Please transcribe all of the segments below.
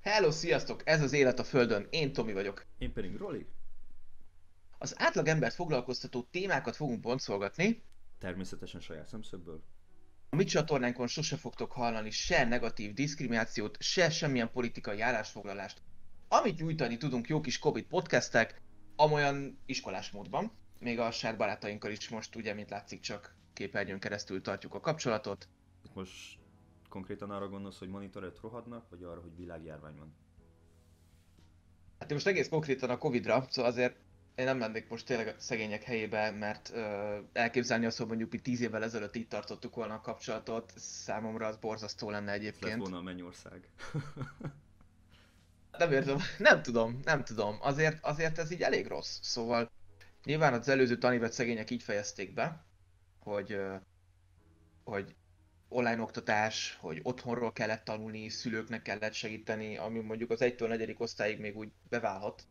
Hello, sziasztok! Ez az Élet a Földön. Én Tomi vagyok. Én pedig Roli. Az átlag embert foglalkoztató témákat fogunk boncolgatni. Természetesen saját szemszögből. A mi csatornánkon sose fogtok hallani se negatív diszkriminációt, se semmilyen politikai állásfoglalást. Amit nyújtani tudunk jó kis Covid podcastek, amolyan iskolás módban. Még a saját barátainkkal is most, ugye, mint látszik, csak képernyőn keresztül tartjuk a kapcsolatot. Most konkrétan arra gondolsz, hogy monitoret rohadnak, vagy arra, hogy világjárvány van? Hát én most egész konkrétan a Covid-ra, szóval azért én nem mennék most tényleg a szegények helyébe, mert ö, elképzelni azt, hogy mondjuk mi tíz évvel ezelőtt így tartottuk volna a kapcsolatot, számomra az borzasztó lenne Ez lett egyébként. volna a mennyország. Nem értem, nem tudom, nem tudom. Azért, azért ez így elég rossz. Szóval nyilván az előző tanévet szegények így fejezték be, hogy, hogy online oktatás, hogy otthonról kellett tanulni, szülőknek kellett segíteni, ami mondjuk az 1-től 4. osztályig még úgy beválhat.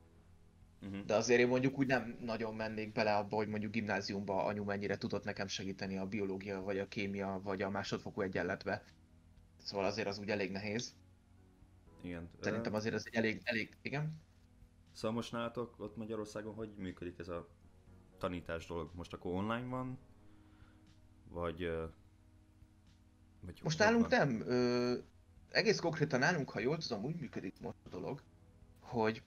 uh-huh. De azért én mondjuk úgy nem nagyon mennék bele abba, hogy mondjuk gimnáziumba anyu mennyire tudott nekem segíteni a biológia, vagy a kémia, vagy a másodfokú egyenletbe. Szóval azért az úgy elég nehéz. Igen. Szerintem azért ez egy elég, elég, igen. Szóval most nálatok ott Magyarországon hogy működik ez a tanítás dolog? Most akkor online van? Vagy... vagy Most nálunk van? nem. Ö, egész konkrétan nálunk, ha jól tudom, úgy működik most a dolog, hogy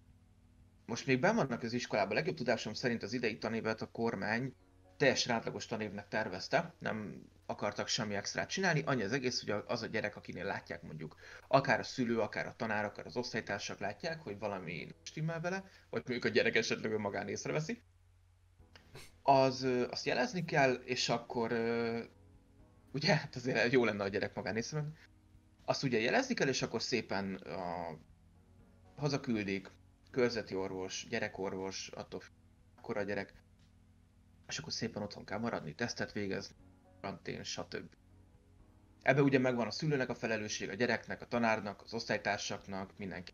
most még benn vannak az iskolában. Legjobb tudásom szerint az idei tanévet a kormány teljesen átlagos tanévnek tervezte, nem akartak semmi extrát csinálni, annyi az egész, hogy az a gyerek, akinél látják mondjuk, akár a szülő, akár a tanár, akár az osztálytársak látják, hogy valami nem stimmel vele, vagy mondjuk a gyerek esetleg magán észreveszi, az, azt jelezni kell, és akkor ugye, hát azért jó lenne a gyerek magán észrevenni, azt ugye jelezni kell, és akkor szépen a, hazaküldik, körzeti orvos, gyerekorvos, attól akkor a gyerek, és akkor szépen otthon kell maradni, tesztet végezni, karantén, stb. Ebbe ugye megvan a szülőnek a felelősség, a gyereknek, a tanárnak, az osztálytársaknak, mindenki.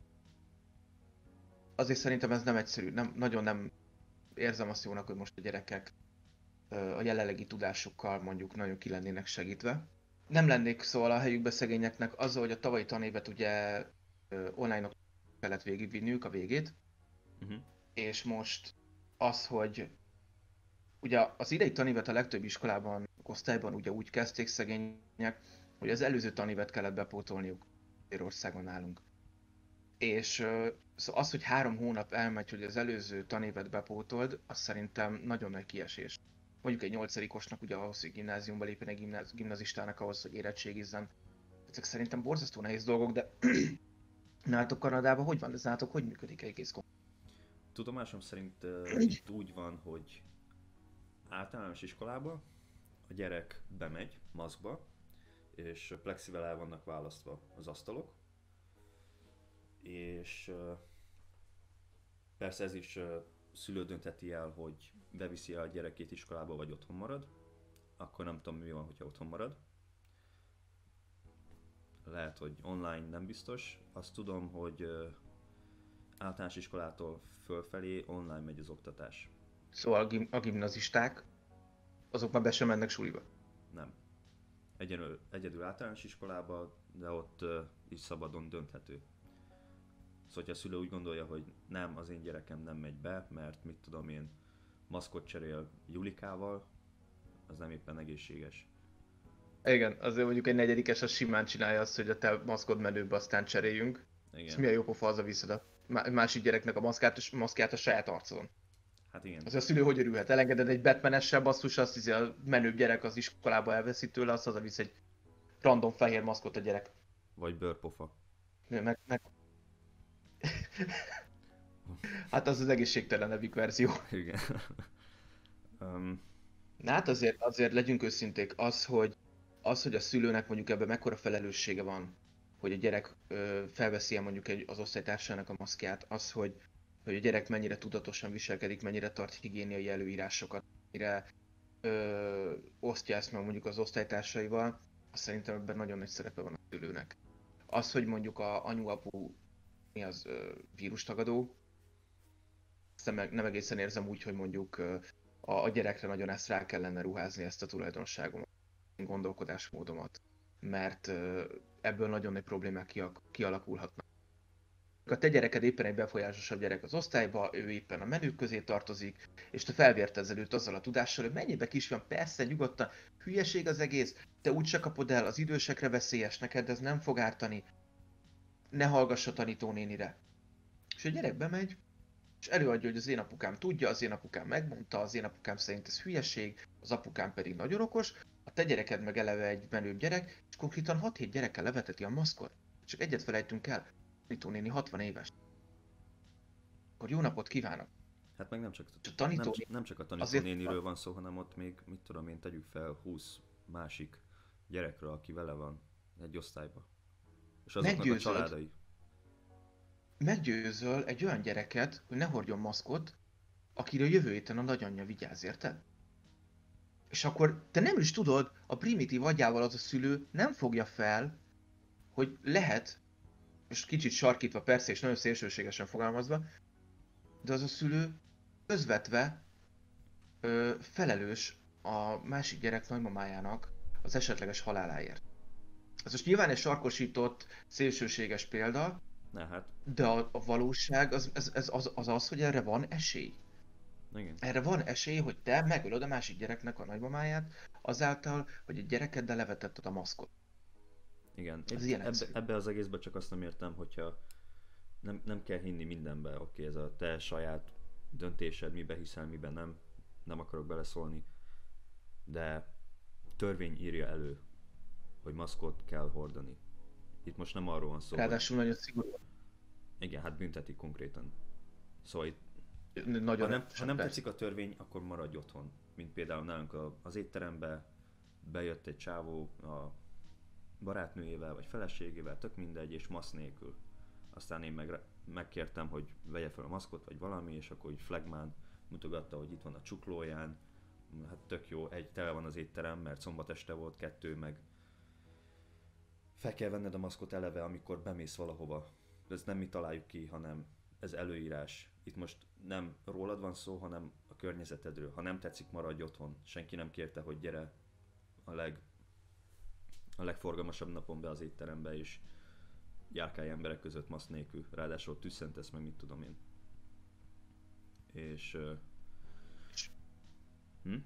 Azért szerintem ez nem egyszerű, nem, nagyon nem érzem azt jónak, hogy most a gyerekek a jelenlegi tudásukkal mondjuk nagyon ki lennének segítve. Nem lennék szóval a helyükbe szegényeknek azzal, hogy a tavalyi tanévet ugye ö, online kellett végigvinniük a végét, Uh-huh. és most az, hogy ugye az idei tanévet a legtöbb iskolában, osztályban ugye úgy kezdték szegények, hogy az előző tanévet kellett bepótolniuk Magyarországon nálunk. És szóval az, hogy három hónap elmegy, hogy az előző tanévet bepótold, az szerintem nagyon nagy kiesés. Mondjuk egy nyolcadikosnak ugye ahhoz, hogy gimnáziumba lépjen egy gimnáz, gimnazistának ahhoz, hogy érettségizzen. Ezek szerintem borzasztó nehéz dolgok, de nálatok Kanadában hogy van ez nálatok, hogy működik egész? Tudomásom szerint uh, itt úgy van, hogy általános iskolába a gyerek bemegy maszkba, és plexivel el vannak választva az asztalok, és uh, persze ez is uh, szülő dönteti el, hogy beviszi a gyerekét iskolába, vagy otthon marad. Akkor nem tudom mi van, hogyha otthon marad. Lehet, hogy online nem biztos. Azt tudom, hogy általános iskolától fölfelé online megy az oktatás. Szóval a, gim- a gimnazisták, azok már be sem mennek suliba. Nem. Egyedül, egyedül általános iskolába, de ott uh, is szabadon dönthető. Hogyha a szülő úgy gondolja, hogy nem, az én gyerekem nem megy be, mert mit tudom én, maszkot cserél Julikával, az nem éppen egészséges. Igen, azért mondjuk egy negyedikes az simán csinálja azt, hogy a te maszkod menőbe aztán cseréljünk. Igen. mi a jó pofa, az a viszed a má- másik gyereknek a maszkát, maszkját a saját arcodon. Hát igen. Azért a szülő hogy örülhet? Elengeded egy Batman-essel basszus, azt hiszi a menőbb gyerek az iskolába elveszi tőle, azt hazavisz egy random fehér maszkot a gyerek. Vagy bőrpofa. Meg, meg... hát az az egészségtelenebbik verzió. Igen. um, Na hát azért, azért legyünk őszinték, az, hogy, az, hogy a szülőnek mondjuk ebben mekkora felelőssége van, hogy a gyerek ö, felveszi mondjuk egy, az osztálytársának a maszkját, az, hogy, hogy a gyerek mennyire tudatosan viselkedik, mennyire tart higiéniai előírásokat, mennyire ö, osztja ezt meg mondjuk az osztálytársaival, azt szerintem ebben nagyon nagy szerepe van a szülőnek. Az, hogy mondjuk a anyu-apu mi az vírustagadó, ezt nem, egészen érzem úgy, hogy mondjuk a, gyerekre nagyon ezt rá kellene ruházni ezt a tulajdonságomat, gondolkodásmódomat, mert ebből nagyon nagy problémák kialakulhatnak. a te gyereked éppen egy befolyásosabb gyerek az osztályba, ő éppen a menők közé tartozik, és te felvértezzel őt azzal a tudással, hogy mennyibe kis van, persze, nyugodtan, hülyeség az egész, te úgy se kapod el, az idősekre veszélyes neked, ez nem fog ártani, ne hallgass a tanítónénire. És a gyerek bemegy, és előadja, hogy az én apukám tudja, az én apukám megmondta, az én apukám szerint ez hülyeség, az apukám pedig nagyon okos, a te gyereked meg eleve egy menőbb gyerek, és konkrétan 6-7 gyerekkel leveteti a maszkot. Csak egyet felejtünk el, Tanító néni 60 éves. Akkor jó napot kívánok! Hát meg nem csak, a tanító... nem, nem csak a tanítónéniről van szó, hanem ott még, mit tudom én, tegyük fel 20 másik gyerekről, aki vele van egy osztályba. És azoknak Meggyőzöd, a családai. Meggyőzöl egy olyan gyereket, hogy ne hordjon maszkot, akire jövő héten a nagyanyja vigyáz, érted? És akkor te nem is tudod, a primitív agyával az a szülő nem fogja fel, hogy lehet most kicsit sarkítva persze, és nagyon szélsőségesen fogalmazva, de az a szülő közvetve ö, felelős a másik gyerek nagymamájának az esetleges haláláért. Ez most nyilván egy sarkosított, szélsőséges példa, ne, hát. de a, a valóság az, az, az, az, az az, hogy erre van esély. Igen. Erre van esély, hogy te megölöd a másik gyereknek a nagymamáját, azáltal, hogy egy gyerekeddel levetetted a maszkot. Igen, ez ilyen ebbe, ebbe az egészbe csak azt nem értem, hogyha nem, nem kell hinni mindenbe, oké, ez a te saját döntésed, mibe hiszel, miben nem, nem akarok beleszólni, de törvény írja elő, hogy maszkot kell hordani. Itt most nem arról van szó, Ráadásul hogy... nagyon szigorú. Igen, hát büntetik konkrétan. Szóval itt, nagyon ha nem, ha nem tetszik a törvény, akkor maradj otthon. Mint például nálunk az étterembe bejött egy csávó a barátnőjével vagy feleségével, tök mindegy, és masz nélkül. Aztán én meg, megkértem, hogy vegye fel a maszkot, vagy valami, és akkor így flagmán mutogatta, hogy itt van a csuklóján, hát tök jó, egy tele van az étterem, mert szombat este volt, kettő meg fel kell venned a maszkot eleve, amikor bemész valahova. Ez nem mi találjuk ki, hanem ez előírás. Itt most nem rólad van szó, hanem a környezetedről. Ha nem tetszik, maradj otthon. Senki nem kérte, hogy gyere a leg a legforgalmasabb napon be az étterembe, és járkálj emberek között maszk nélkül. Ráadásul tüsszentesz meg, mit tudom én. És... Uh... Hm?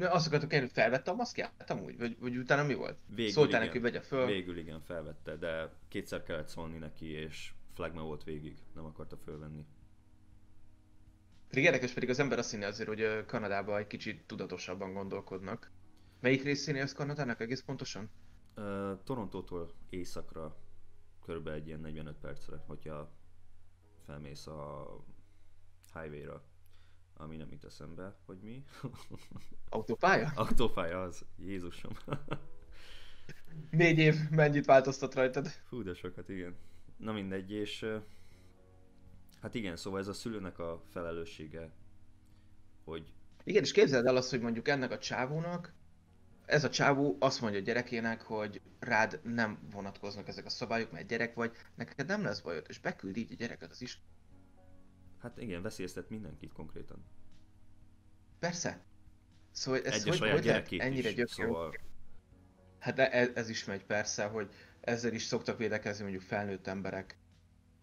Azt akartok hogy felvette a maszkját amúgy? Vagy, vagy utána mi volt? Végül Szóltál neki, vegye föl? Végül igen, felvette, de kétszer kellett szólni neki, és flagma volt végig, nem akarta fölvenni. Pedig érdekes pedig az ember azt hinni azért, hogy Kanadában egy kicsit tudatosabban gondolkodnak. Melyik részén élsz Kanadának egész pontosan? Uh, Torontótól északra, körülbelül egy ilyen 45 percre, hogyha felmész a highway-ra, ami nem jut eszembe, hogy mi. Autópálya? Autópálya az, Jézusom. Négy év mennyit változtat rajtad? Hú, de sokat, igen. Na mindegy, és hát igen, szóval ez a szülőnek a felelőssége, hogy... Igen, és képzeld el azt, hogy mondjuk ennek a csávónak ez a csávó azt mondja a gyerekének, hogy rád nem vonatkoznak ezek a szabályok, mert gyerek vagy, neked nem lesz bajod, és beküld így a gyereket az is. Hát igen, veszélyeztet mindenkit konkrétan. Persze. Szóval ez Egy hogy, hogy lehet ennyire gyökér? Szóval... Hát ez, ez is megy persze, hogy ezzel is szoktak védekezni mondjuk felnőtt emberek.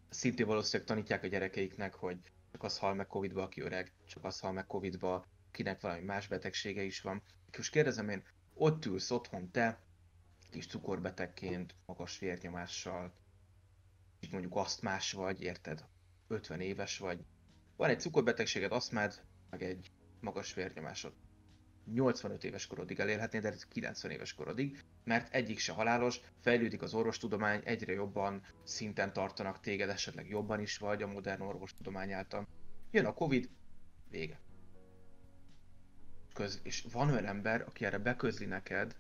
Szintén valószínűleg tanítják a gyerekeiknek, hogy csak az hal meg Covid-ba, aki öreg, csak az hal meg Covid-ba, kinek valami más betegsége is van. Most kérdezem én, ott ülsz otthon te, kis cukorbetegként, magas vérnyomással, így mondjuk asztmás vagy, érted? 50 éves vagy. Van egy cukorbetegséged, asztmád, meg egy magas vérnyomásod. 85 éves korodig elérhetnéd, de 90 éves korodig, mert egyik se halálos, fejlődik az orvostudomány, egyre jobban szinten tartanak téged, esetleg jobban is vagy a modern orvostudomány által. Jön a Covid, vége köz, és van olyan ember, aki erre beközli neked,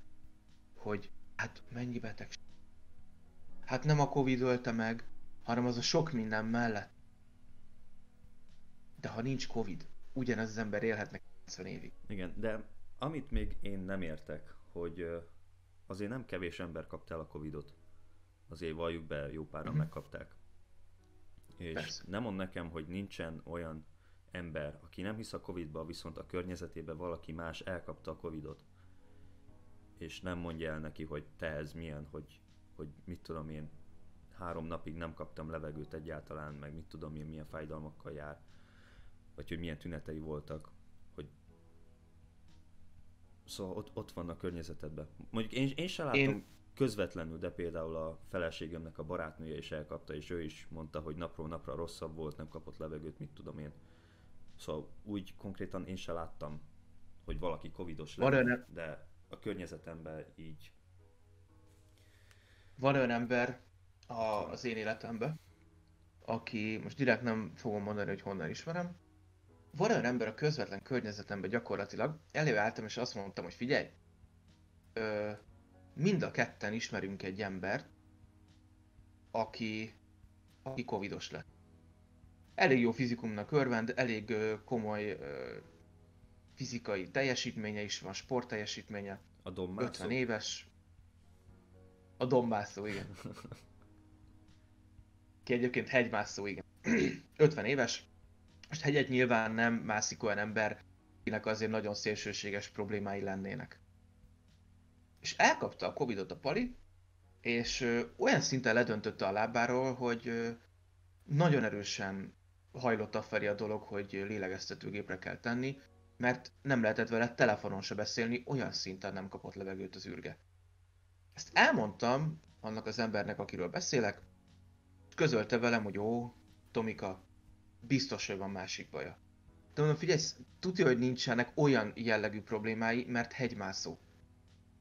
hogy hát mennyi betegség. Hát nem a Covid ölte meg, hanem az a sok minden mellett. De ha nincs Covid, ugyanez az ember élhetnek 90 évig. Igen, de amit még én nem értek, hogy azért nem kevés ember kapta el a Covidot. Azért valljuk be, jó páran uh-huh. megkapták. És Persze. nem mond nekem, hogy nincsen olyan ember, aki nem hisz a Covid-ba, viszont a környezetében valaki más elkapta a Covidot, és nem mondja el neki, hogy te ez milyen, hogy, hogy mit tudom én, három napig nem kaptam levegőt egyáltalán, meg mit tudom én, milyen fájdalmakkal jár, vagy hogy milyen tünetei voltak, hogy szóval ott, ott van a környezetedben. Mondjuk én, én sem látom én... közvetlenül, de például a feleségemnek a barátnője is elkapta, és ő is mondta, hogy napról napra rosszabb volt, nem kapott levegőt, mit tudom én. Szóval úgy konkrétan én sem láttam, hogy valaki covidos lett, de a környezetemben így van olyan ember a, az én életemben, aki, most direkt nem fogom mondani, hogy honnan ismerem, van olyan ember a közvetlen környezetemben gyakorlatilag, előálltam és azt mondtam, hogy figyelj, ö, mind a ketten ismerünk egy embert, aki, aki covidos lett. Elég jó fizikumnak örvend, elég ö, komoly ö, fizikai teljesítménye is van, sport teljesítménye. A 50 éves, a dombászó, igen. Ki egyébként hegymászó, igen. 50 éves. Most hegyet nyilván nem mászik olyan ember, akinek azért nagyon szélsőséges problémái lennének. És elkapta a Covidot a pali, és olyan szinten ledöntötte a lábáról, hogy nagyon erősen hajlott afelé a dolog, hogy lélegeztetőgépre kell tenni, mert nem lehetett vele telefonon se beszélni, olyan szinten nem kapott levegőt az űrge. Ezt elmondtam annak az embernek, akiről beszélek, közölte velem, hogy ó, Tomika, biztos, hogy van másik baja. De mondom, figyelj, tudja, hogy nincsenek olyan jellegű problémái, mert hegymászó.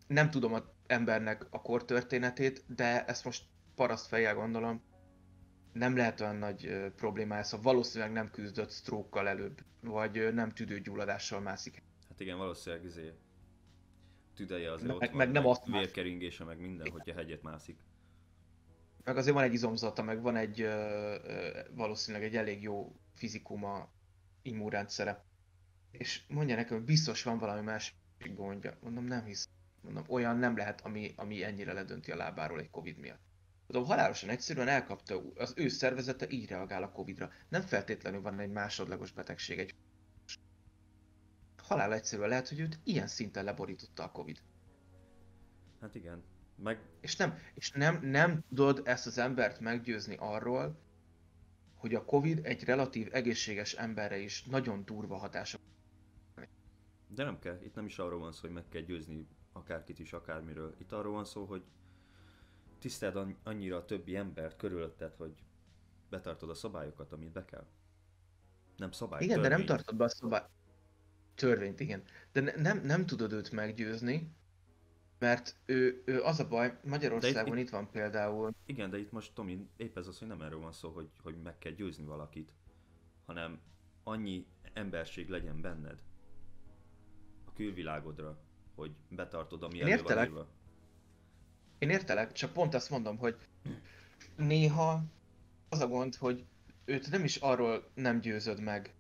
Nem tudom az embernek a kortörténetét, de ezt most paraszt fejjel gondolom, nem lehet olyan nagy problémája, szóval valószínűleg nem küzdött stroke előbb, vagy nem tüdőgyulladással mászik. Hát igen, valószínűleg izé tüdeje azért meg, ott van, meg nem azt vérkeringése, meg minden, hogyha hegyet mászik. Meg azért van egy izomzata, meg van egy ö, ö, valószínűleg egy elég jó fizikuma, immunrendszere. És mondja nekem, hogy biztos van valami másik gondja. Mondom, nem hisz. Mondom, olyan nem lehet, ami, ami ennyire ledönti a lábáról egy Covid miatt. Mondom, halálosan egyszerűen elkapta, az ő szervezete így reagál a Covid-ra. Nem feltétlenül van egy másodlagos betegség, egy halál egyszerűen lehet, hogy őt ilyen szinten leborította a Covid. Hát igen. Meg... És nem, és nem, nem tudod ezt az embert meggyőzni arról, hogy a Covid egy relatív egészséges emberre is nagyon durva hatása. De nem kell, itt nem is arról van szó, hogy meg kell győzni akárkit is, akármiről. Itt arról van szó, hogy tiszteld annyira a többi embert körülötted, hogy betartod a szabályokat, amit be kell. Nem szabály, Igen, törvény. de nem tartod be a szabály... Törvényt, igen. De ne, nem, nem tudod őt meggyőzni, mert ő, ő az a baj, Magyarországon itt, itt van például... Igen, de itt most Tomi, épp ez az, hogy nem erről van szó, hogy, hogy meg kell győzni valakit, hanem annyi emberség legyen benned a külvilágodra, hogy betartod, ami elő van írva. Én értelek, csak pont azt mondom, hogy néha az a gond, hogy őt nem is arról nem győzöd meg,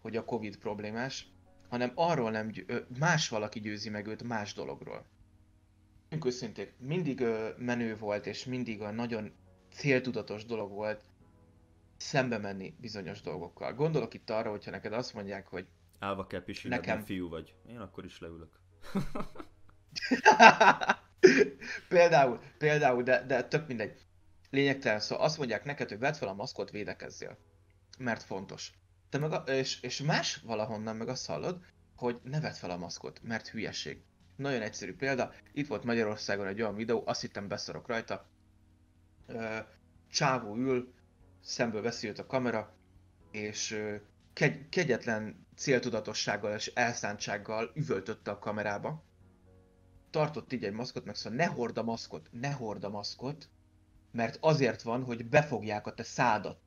hogy a Covid problémás, hanem arról nem, győ- más valaki győzi meg őt más dologról. Őszintén, mindig menő volt, és mindig a nagyon céltudatos dolog volt szembe menni bizonyos dolgokkal. Gondolok itt arra, hogyha neked azt mondják, hogy Állva kell pisilned, nekem... fiú vagy. Én akkor is leülök. például, például, de, de tök mindegy. Lényegtelen, szóval azt mondják neked, hogy vedd fel a maszkot, védekezzél. Mert fontos. Te meg a, és, és más valahonnan meg azt hallod, hogy ne vedd fel a maszkot, mert hülyeség. Nagyon egyszerű példa, itt volt Magyarországon egy olyan videó, azt hittem beszarok rajta. Csávó ül, szemből veszi őt a kamera, és kegy, kegyetlen céltudatossággal és elszántsággal üvöltötte a kamerába. Tartott így egy maszkot, meg szóval ne hord a maszkot, ne hord a maszkot, mert azért van, hogy befogják a te szádat.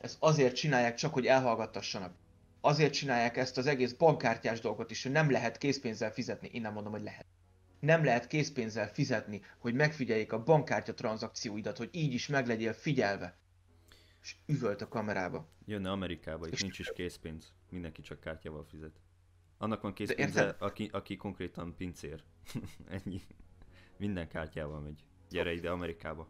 Ezt azért csinálják csak, hogy elhallgattassanak. Azért csinálják ezt az egész bankkártyás dolgot is, hogy nem lehet készpénzzel fizetni. Én nem mondom, hogy lehet. Nem lehet készpénzzel fizetni, hogy megfigyeljék a bankkártya tranzakcióidat, hogy így is meglegyél figyelve. És üvölt a kamerába. Jönne Amerikába, itt és nincs is készpénz. Mindenki csak kártyával fizet. Annak van készpénze, aki, aki konkrétan pincér. Ennyi. Minden kártyával megy. Gyere ide Amerikába.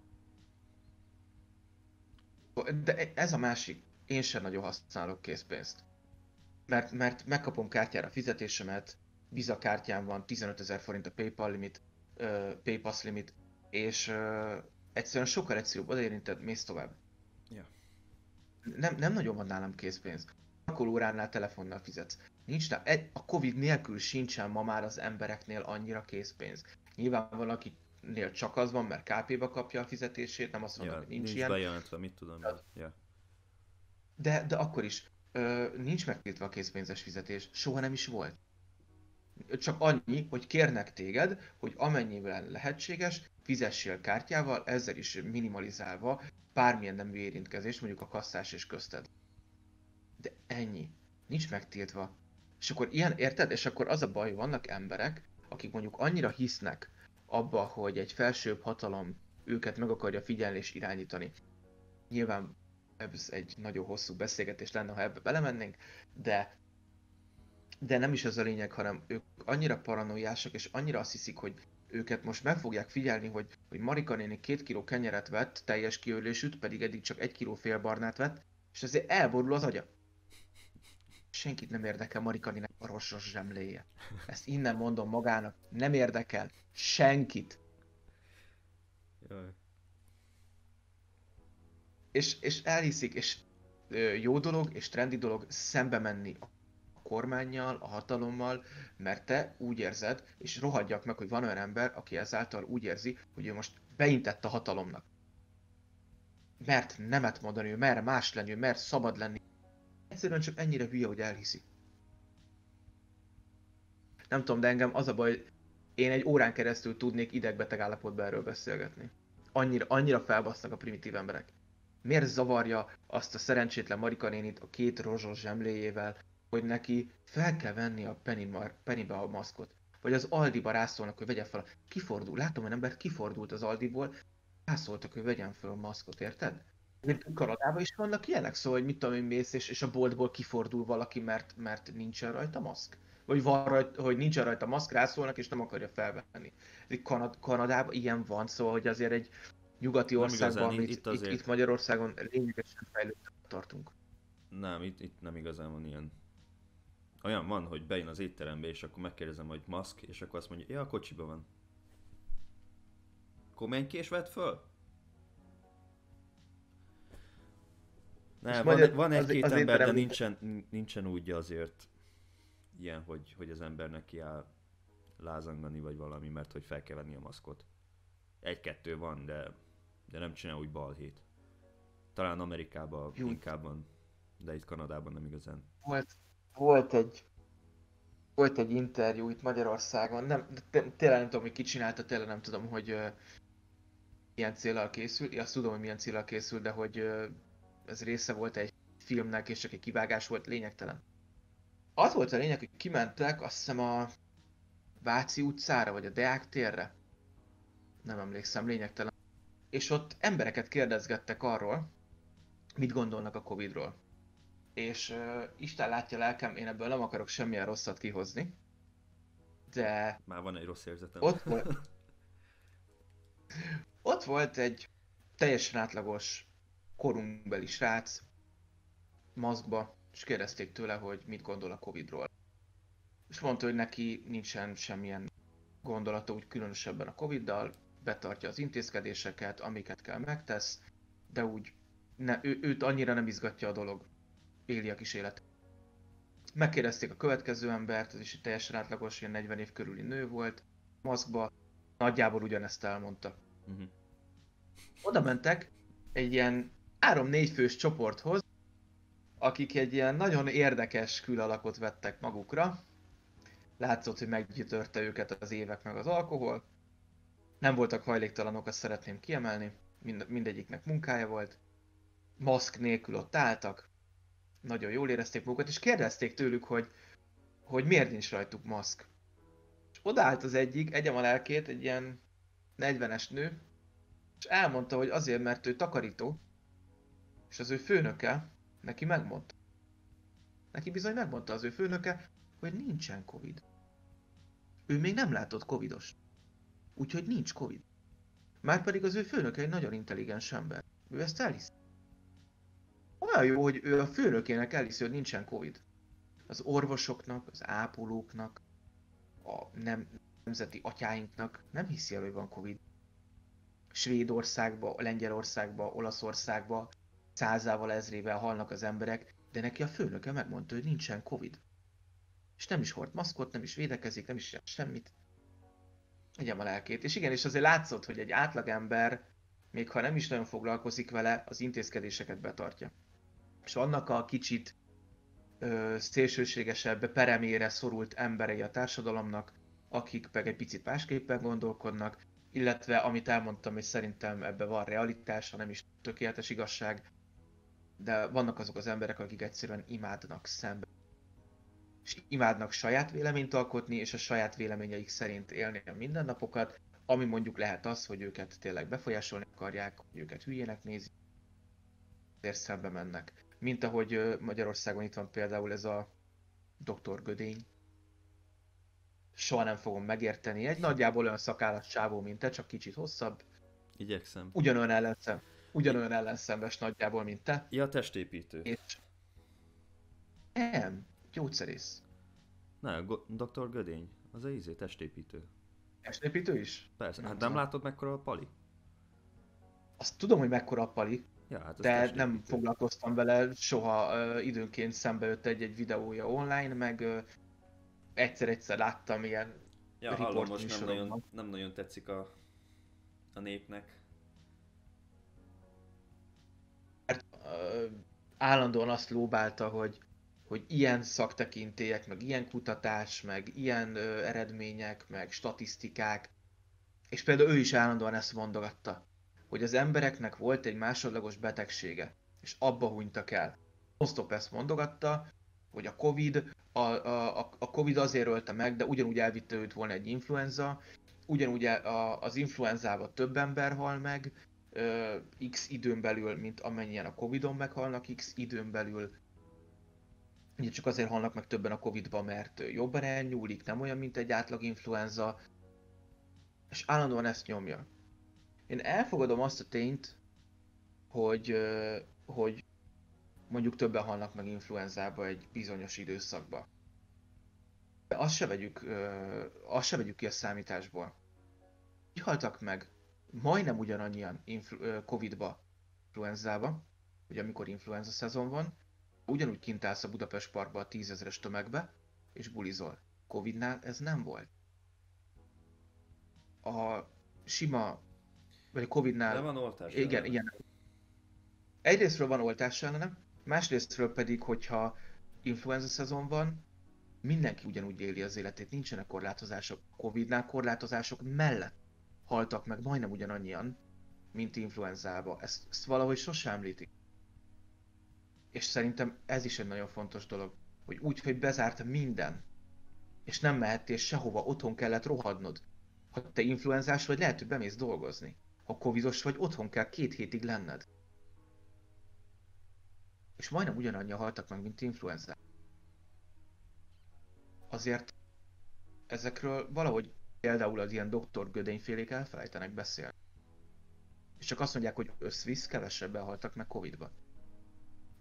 De ez a másik. Én sem nagyon használok készpénzt. Mert, mert megkapom kártyára a fizetésemet, Visa kártyám van, 15 ezer forint a PayPal limit, uh, PayPass limit, és uh, Egyszerűen sokkal egyszerűbb, odaérinted, mész tovább. Ja. Nem, nem nagyon van nálam készpénz. Akkor óránál telefonnal fizetsz. Nincs egy, a Covid nélkül sincsen ma már az embereknél annyira készpénz. Nyilván van, akinél csak az van, mert KP-ba kapja a fizetését, nem azt mondom, Ja, hogy nincs, nincs ilyen. bejelentve, mit tudom. Ja. Ja. De, de akkor is ö, nincs megtiltva a készpénzes fizetés, soha nem is volt. Csak annyi, hogy kérnek téged, hogy amennyiben lehetséges, fizessél kártyával, ezzel is minimalizálva bármilyen nemű érintkezés, mondjuk a kasszás és közted. De ennyi. Nincs megtiltva. És akkor ilyen, érted? És akkor az a baj, vannak emberek, akik mondjuk annyira hisznek abba, hogy egy felsőbb hatalom őket meg akarja figyelni és irányítani. Nyilván ez egy nagyon hosszú beszélgetés lenne, ha ebbe belemennénk, de de nem is ez a lényeg, hanem ők annyira paranoiásak, és annyira azt hiszik, hogy őket most meg fogják figyelni, hogy, hogy Marika néni két kiló kenyeret vett, teljes kiölésűt, pedig eddig csak egy kiló félbarnát vett, és ezért elborul az agya. Senkit nem érdekel Marika néninek a rossos zsemléje. Ezt innen mondom magának, nem érdekel senkit. Jaj. És, és elhiszik, és jó dolog, és trendi dolog szembe menni a kormányjal, a hatalommal, mert te úgy érzed, és rohadjak meg, hogy van olyan ember, aki ezáltal úgy érzi, hogy ő most beintett a hatalomnak. Mert nemet mondani, ő mer más lenni, ő mer szabad lenni. Egyszerűen csak ennyire hülye, hogy elhiszi. Nem tudom, de engem az a baj, én egy órán keresztül tudnék idegbeteg állapotban erről beszélgetni. Annyira, annyira felbasznak a primitív emberek. Miért zavarja azt a szerencsétlen Marika nénit a két rozsos zsemléjével, hogy neki fel kell venni a Penny mar- Pennybe a maszkot. Vagy az Aldiba rászólnak, hogy vegye fel. Kifordul. Látom, hogy ember kifordult az Aldiból, rászóltak, hogy vegyen fel a maszkot, érted? Kanadában is vannak ilyenek, szóval, hogy mit tudom én mész, és, és a boltból kifordul valaki, mert, mert nincsen rajta maszk. Vagy van rajta, hogy nincsen rajta maszk, rászólnak, és nem akarja felvenni. Kanad- Kanadában ilyen van, szóval, hogy azért egy nyugati Nem országban, igazán, amit itt azért- itt Magyarországon lényegesen fejlődtek tartunk. Nem, itt, itt nem igazán van ilyen. Olyan van, hogy bejön az étterembe, és akkor megkérdezem, hogy maszk, és akkor azt mondja, ja, a kocsiba van. Akkor menj ki és vedd föl? Ne, És van, magyar- egy- van az- egy-két az ember, de nincsen, nincsen úgy azért ilyen, hogy, hogy az embernek kiáll lázangani vagy valami, mert hogy fel kell venni a maszkot. Egy-kettő van, de, de nem csinál úgy balhét. Talán Amerikában Jó. inkább van, de itt Kanadában nem igazán. Volt, volt egy volt egy interjú itt Magyarországon, nem, té- tényleg nem tudom, hogy ki csinálta, tényleg nem tudom, hogy ö, milyen célral készült, azt tudom, hogy milyen célral készült, de hogy ö, ez része volt egy filmnek, és csak egy kivágás volt, lényegtelen. Az volt a lényeg, hogy kimentek, azt hiszem a Váci utcára, vagy a Deák térre. Nem emlékszem, lényegtelen. És ott embereket kérdezgettek arról, mit gondolnak a Covid-ról. És uh, Isten látja lelkem, én ebből nem akarok semmilyen rosszat kihozni. De Már van egy rossz érzetem. ott volt, ott volt egy teljesen átlagos korunkbeli srác, maszkba, és kérdezték tőle, hogy mit gondol a Covid-ról. És mondta, hogy neki nincsen semmilyen gondolata úgy különösebben a Covid-dal, betartja az intézkedéseket, amiket kell megtesz, de úgy ne, ő, őt annyira nem izgatja a dolog. Éli a kis élet. Megkérdezték a következő embert, ez is egy teljesen átlagos, ilyen 40 év körüli nő volt, maszkba, nagyjából ugyanezt elmondta. Mhm. Oda mentek egy ilyen 3-4 fős csoporthoz, akik egy ilyen nagyon érdekes külalakot vettek magukra. Látszott, hogy meggyötörte őket az évek meg az alkohol. Nem voltak hajléktalanok, azt szeretném kiemelni. Mind, mindegyiknek munkája volt. Maszk nélkül ott álltak. Nagyon jól érezték magukat, és kérdezték tőlük, hogy, hogy miért nincs rajtuk maszk. És odaállt az egyik, egyem a lelkét, egy ilyen 40-es nő, és elmondta, hogy azért, mert ő takarító, és az ő főnöke neki megmondta. Neki bizony megmondta az ő főnöke, hogy nincsen Covid. Ő még nem látott Covidos. Úgyhogy nincs Covid. Márpedig az ő főnöke egy nagyon intelligens ember. Ő ezt elhiszi. Olyan jó, hogy ő a főnökének elhiszi, hogy nincsen Covid. Az orvosoknak, az ápolóknak, a nem, nemzeti atyáinknak nem hiszi el, hogy van Covid. Svédországba, Lengyelországba, Olaszországba százával, ezrével halnak az emberek, de neki a főnöke megmondta, hogy nincsen Covid. És nem is hord maszkot, nem is védekezik, nem is semmit. Egyem a lelkét. És igen, és azért látszott, hogy egy átlagember, még ha nem is nagyon foglalkozik vele, az intézkedéseket betartja. És annak a kicsit ö, szélsőségesebb, peremére szorult emberei a társadalomnak, akik meg egy picit másképpen gondolkodnak, illetve amit elmondtam, és szerintem ebben van realitás, ha nem is tökéletes igazság, de vannak azok az emberek, akik egyszerűen imádnak szembe. És imádnak saját véleményt alkotni, és a saját véleményeik szerint élni a mindennapokat, ami mondjuk lehet az, hogy őket tényleg befolyásolni akarják, hogy őket hülyének nézik, ezért szembe mennek. Mint ahogy Magyarországon itt van például ez a Dr. Gödény, soha nem fogom megérteni. Egy nagyjából olyan szakállas csávó, mint te, csak kicsit hosszabb. Igyekszem. Ugyanolyan ellenszem. Ugyanolyan ellenszembes nagyjából, mint te. Ja, testépítő. És... Nem, gyógyszerész. Ne, Go- Dr. Gödény, az a izé, testépítő. Testépítő is? Persze, nem hát nem látod mekkora a pali? Azt tudom, hogy mekkora a pali, ja, hát de nem foglalkoztam vele, soha uh, időnként szembe jött egy-egy videója online, meg uh, egyszer-egyszer láttam ilyen Ja, hallom, most nem nagyon, nem nagyon tetszik a, a népnek. Mert uh, állandóan azt lóbálta, hogy, hogy ilyen szaktekintélyek, meg ilyen kutatás, meg ilyen uh, eredmények, meg statisztikák, és például ő is állandóan ezt mondogatta, hogy az embereknek volt egy másodlagos betegsége, és abba hunytak el. non ezt mondogatta, hogy a Covid, a, a, a Covid azért ölte meg, de ugyanúgy elvitte őt volna egy influenza, ugyanúgy a, az influenzával több ember hal meg, ö, x időn belül, mint amennyien a Covidon meghalnak, x időn belül. Ugye csak azért halnak meg többen a Covidba, mert jobban elnyúlik, nem olyan, mint egy átlag influenza, és állandóan ezt nyomja. Én elfogadom azt a tényt, hogy, hogy mondjuk többen halnak meg influenzába egy bizonyos időszakba. De azt se vegyük, azt se vegyük ki a számításból. Így haltak meg majdnem ugyanannyian influ- Covid-ba, influenzába, ugye amikor influenza szezon van, ugyanúgy kint állsz a Budapest Parkba a tízezeres tömegbe, és bulizol. Covidnál ez nem volt. A sima, vagy a Covidnál... De van oltás. Igen, igen. Egyrésztről van oltás ellenem, Másrésztről pedig, hogyha influenza szezon van, mindenki ugyanúgy éli az életét, nincsenek korlátozások. Covid-nál korlátozások mellett haltak meg majdnem ugyanannyian, mint influenzába. Ezt, ezt valahogy sosem említik. És szerintem ez is egy nagyon fontos dolog, hogy úgy, hogy bezárt minden, és nem mehettél sehova, otthon kellett rohadnod. Ha te influenzás vagy, lehet, hogy bemész dolgozni. Ha covidos vagy, otthon kell két hétig lenned és majdnem ugyanannyian haltak meg, mint influenza. Azért ezekről valahogy például az ilyen doktor gödényfélék elfelejtenek beszélni. És csak azt mondják, hogy összvisz, kevesebben haltak meg Covid-ban.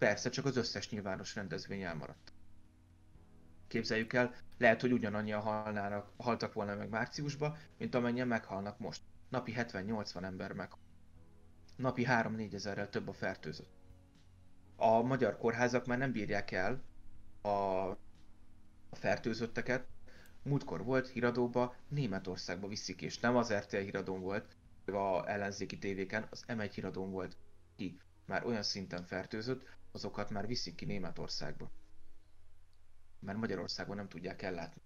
Persze, csak az összes nyilvános rendezvény elmaradt. Képzeljük el, lehet, hogy ugyanannyian halnának, haltak volna meg márciusban, mint amennyien meghalnak most. Napi 70-80 ember meg. Napi 3-4 ezerrel több a fertőzött a magyar kórházak már nem bírják el a, a fertőzötteket. Múltkor volt híradóba, Németországba viszik, és nem az RTL híradón volt, a ellenzéki tévéken, az M1 híradón volt ki már olyan szinten fertőzött, azokat már viszik ki Németországba. Mert Magyarországon nem tudják ellátni.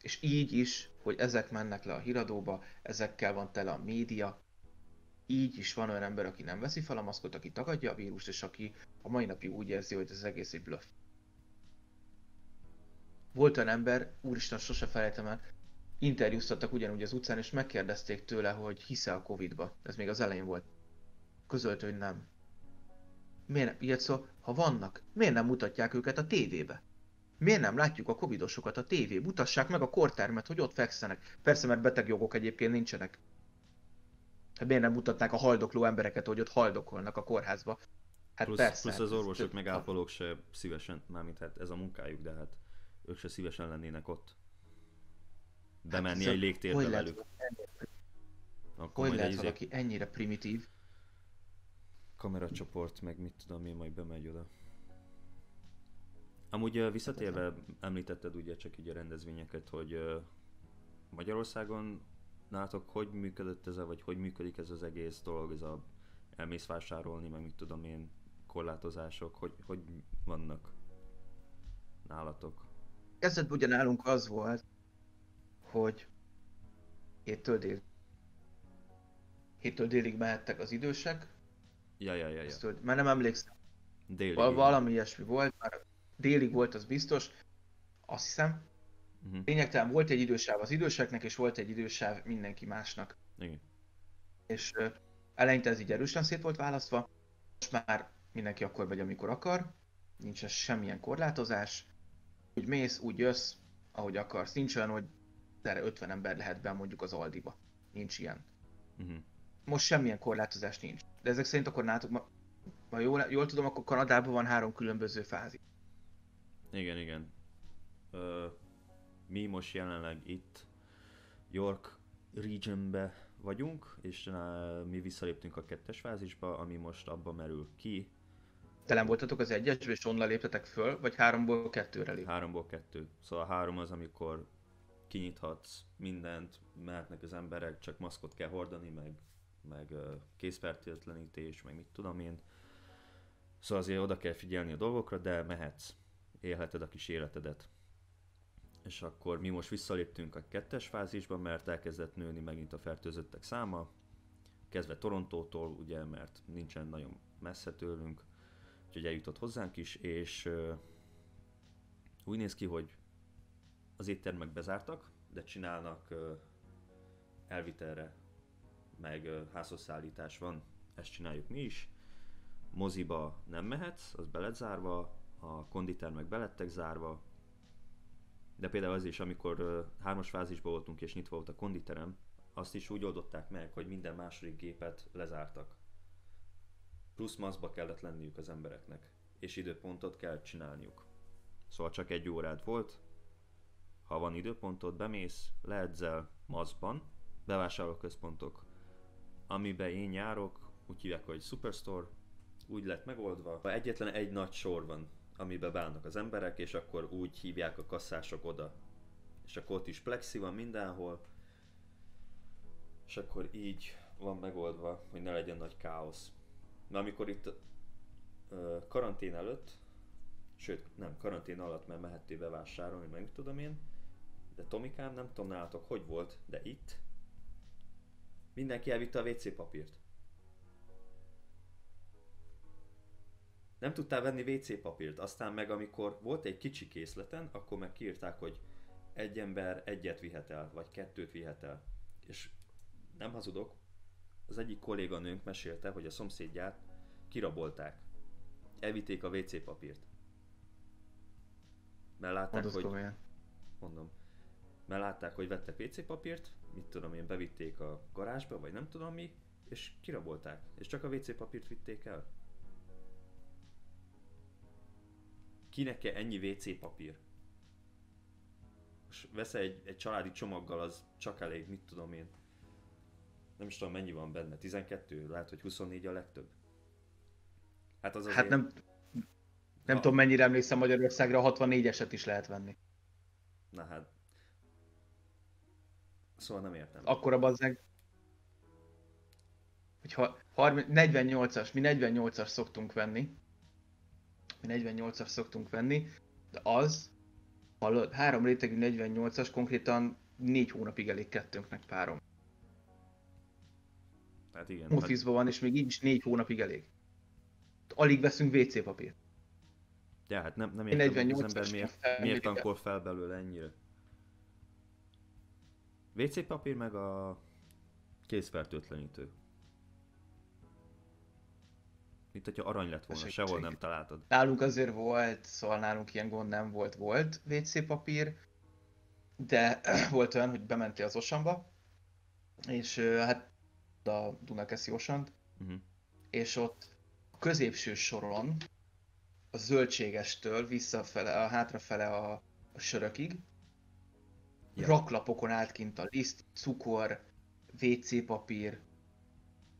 És így is, hogy ezek mennek le a híradóba, ezekkel van tele a média, így is van olyan ember, aki nem veszi fel a maszkot, aki tagadja a vírust, és aki a mai napig úgy érzi, hogy ez egész egy bluff. Volt olyan ember, úristen, sose felejtem el, interjúztattak ugyanúgy az utcán, és megkérdezték tőle, hogy hisze a Covid-ba. Ez még az elején volt. Közölt, hogy nem. Miért nem? Ilyet szó, ha vannak, miért nem mutatják őket a tévébe? Miért nem látjuk a covidosokat a tévé? Mutassák meg a kortermet, hogy ott fekszenek. Persze, mert betegjogok egyébként nincsenek. Hát miért nem mutatnák a haldokló embereket, hogy ott haldokolnak a kórházba? Hát plusz, persze. Plusz az orvosok meg ápolók se szívesen, mármint hát ez a munkájuk, de hát ők se szívesen lennének ott. bemenni ez a- egy légtérbe velük. Hogy lehet izé, valaki ennyire primitív? Kameracsoport, meg mit tudom én, majd bemegy oda. Amúgy visszatérve említetted ugye csak így a rendezvényeket, hogy Magyarországon nálatok hogy működött ez, vagy hogy működik ez az egész dolog, ez a elmész vásárolni, meg mit tudom én, korlátozások, hogy, hogy vannak nálatok? Kezdetben ugye nálunk az volt, hogy héttől dél. Héttől délig mehettek az idősek, Ja, ja, ja, ja. hogy már nem emlékszem, Déli. val- valami ilyesmi volt, már délig volt az biztos, azt hiszem. Uh-huh. Lényegtelen volt egy idősáv az időseknek, és volt egy idősáv mindenki másnak. Igen. És ö, eleinte ez így erősen szét volt választva, most már mindenki akkor megy, amikor akar, nincs ez semmilyen korlátozás, úgy mész, úgy jössz, ahogy akarsz. Nincs olyan, hogy erre 50 ember lehet be mondjuk az Aldiba. Nincs ilyen. Uh-huh. Most semmilyen korlátozás nincs. De ezek szerint akkor nálatok, ma, ha jól, jól tudom, akkor Kanadában van három különböző fázis. Igen, igen. Ö, mi most jelenleg itt York regionbe vagyunk, és uh, mi visszaléptünk a kettes fázisba, ami most abba merül ki. Telen voltatok az egyesbe, és onnan léptetek föl, vagy háromból kettőre lép. Háromból kettő. Szóval három az, amikor kinyithatsz mindent, mehetnek az emberek, csak maszkot kell hordani, meg, meg készfertőtlenítés, meg mit tudom én. Szóval azért oda kell figyelni a dolgokra, de mehetsz, élheted a kis életedet. És akkor mi most visszaléptünk a kettes fázisba, mert elkezdett nőni megint a fertőzöttek száma, kezdve Torontótól, ugye, mert nincsen nagyon messze tőlünk, úgyhogy eljutott hozzánk is, és ö, úgy néz ki, hogy az éttermek bezártak, de csinálnak ö, elvitelre, meg házhozszállítás van, ezt csináljuk mi is. Moziba nem mehetsz, az be lett zárva, a konditermek be lettek zárva, de például az is, amikor hármas fázisban voltunk és nyitva volt a konditerem, azt is úgy oldották meg, hogy minden második gépet lezártak. Plusz maszkba kellett lenniük az embereknek, és időpontot kell csinálniuk. Szóval csak egy órád volt, ha van időpontod, bemész, leedzel maszkban, bevásárlóközpontok, amiben én járok, úgy hívják, hogy Superstore, úgy lett megoldva. Egyetlen egy nagy sor van, amiben beállnak az emberek, és akkor úgy hívják a kasszások oda. És akkor ott is plexi van mindenhol, és akkor így van megoldva, hogy ne legyen nagy káosz. Na amikor itt karantén előtt, sőt nem, karantén alatt, mert mehettél bevásárolni, meg mit tudom én, de Tomikám, nem tudom nálatok, hogy volt, de itt mindenki elvitte a WC papírt. Nem tudtál venni WC papírt, aztán meg amikor volt egy kicsi készleten, akkor meg kiírták, hogy egy ember egyet vihet el, vagy kettőt vihet el. És nem hazudok, az egyik kolléganőnk mesélte, hogy a szomszédját kirabolták. Elvitték a WC papírt. Mert látták, hogy komolyan. mondom, mert látták, hogy vettek WC papírt, mit tudom én, bevitték a garázsba, vagy nem tudom mi, és kirabolták. És csak a WC papírt vitték el. Kinek kell ennyi WC papír? Most veszel egy, egy családi csomaggal, az csak elég, mit tudom én. Nem is tudom mennyi van benne, 12, lehet, hogy 24 a legtöbb. Hát az azért... Hát nem, nem Na. tudom mennyire emlékszem Magyarországra, a 64-eset is lehet venni. Na hát... Szóval nem értem. Akkora bazzeg, hogyha 30 48-as, mi 48-as szoktunk venni, mi 48-as szoktunk venni, de az, hallod, három rétegű 48-as konkrétan négy hónapig elég kettőnknek párom. Hát igen. Hát, Office-ban van, és még így is négy hónapig elég. Alig veszünk WC papírt. ja, hát nem, nem értem, az 48-as ember miért, miért tankol fel belőle ennyire. WC papír meg a készfertőtlenítő. Mint hogyha arany lett volna, Segítség. sehol nem találtad. Nálunk azért volt, szóval nálunk ilyen gond nem volt, volt WC papír, de volt olyan, hogy bementél az Osamba, és hát a Dunakeszi Osant, Uh-huh. és ott a középső soron a zöldségestől visszafele, a hátrafele a, a sörökig, Ja. Raklapokon állt kint a liszt, cukor, WC papír,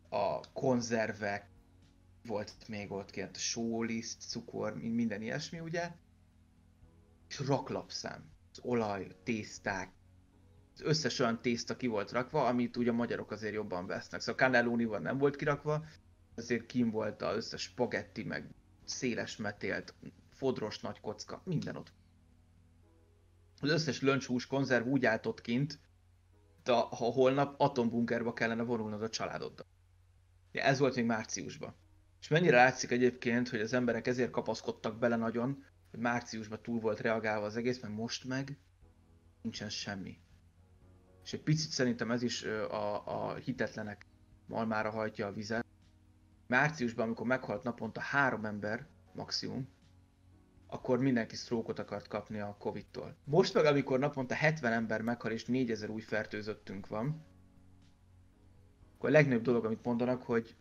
a konzervek, volt még ott kint sóliszt, cukor, minden ilyesmi, ugye? És raklapszám, az olaj, tészták, az összes olyan tészta ki volt rakva, amit ugye a magyarok azért jobban vesznek. Szóval cannelloni nem volt kirakva, azért kim volt az összes spagetti, meg széles metélt, fodros nagy kocka, minden ott. Az összes löncshús konzerv úgy állt ott kint, de ha holnap atombunkerba kellene vonulnod a családoddal. Ja, ez volt még márciusban. És mennyire látszik egyébként, hogy az emberek ezért kapaszkodtak bele nagyon, hogy márciusban túl volt reagálva az egész, mert most meg nincsen semmi. És egy picit szerintem ez is a, a hitetlenek malmára hajtja a vizet. Márciusban, amikor meghalt naponta három ember maximum, akkor mindenki sztrókot akart kapni a Covid-tól. Most meg, amikor naponta 70 ember meghal és 4000 új fertőzöttünk van, akkor a legnagyobb dolog, amit mondanak, hogy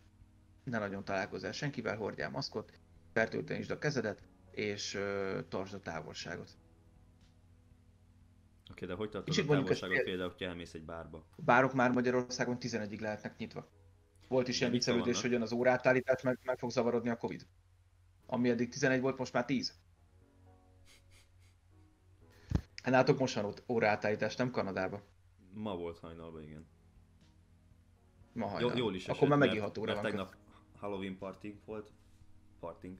ne nagyon találkozzál senkivel, hordjál maszkot, fertőtlenítsd a kezedet, és uh, tartsd a távolságot. Oké, de hogy tartod a távolságot ezt... például, hogyha elmész egy bárba? A bárok már Magyarországon 11-ig lehetnek nyitva. Volt is ilyen viccelődés, hogy az órátállítás, meg, meg fog zavarodni a Covid. Ami eddig 11 volt, most már 10. Hát látok most van órátállítás, nem Kanadába. Ma volt hajnalban, igen. Ma hajnal. Jó, jól is esett, Akkor már megint 6 óra van. tegnap Halloween party volt. Parting.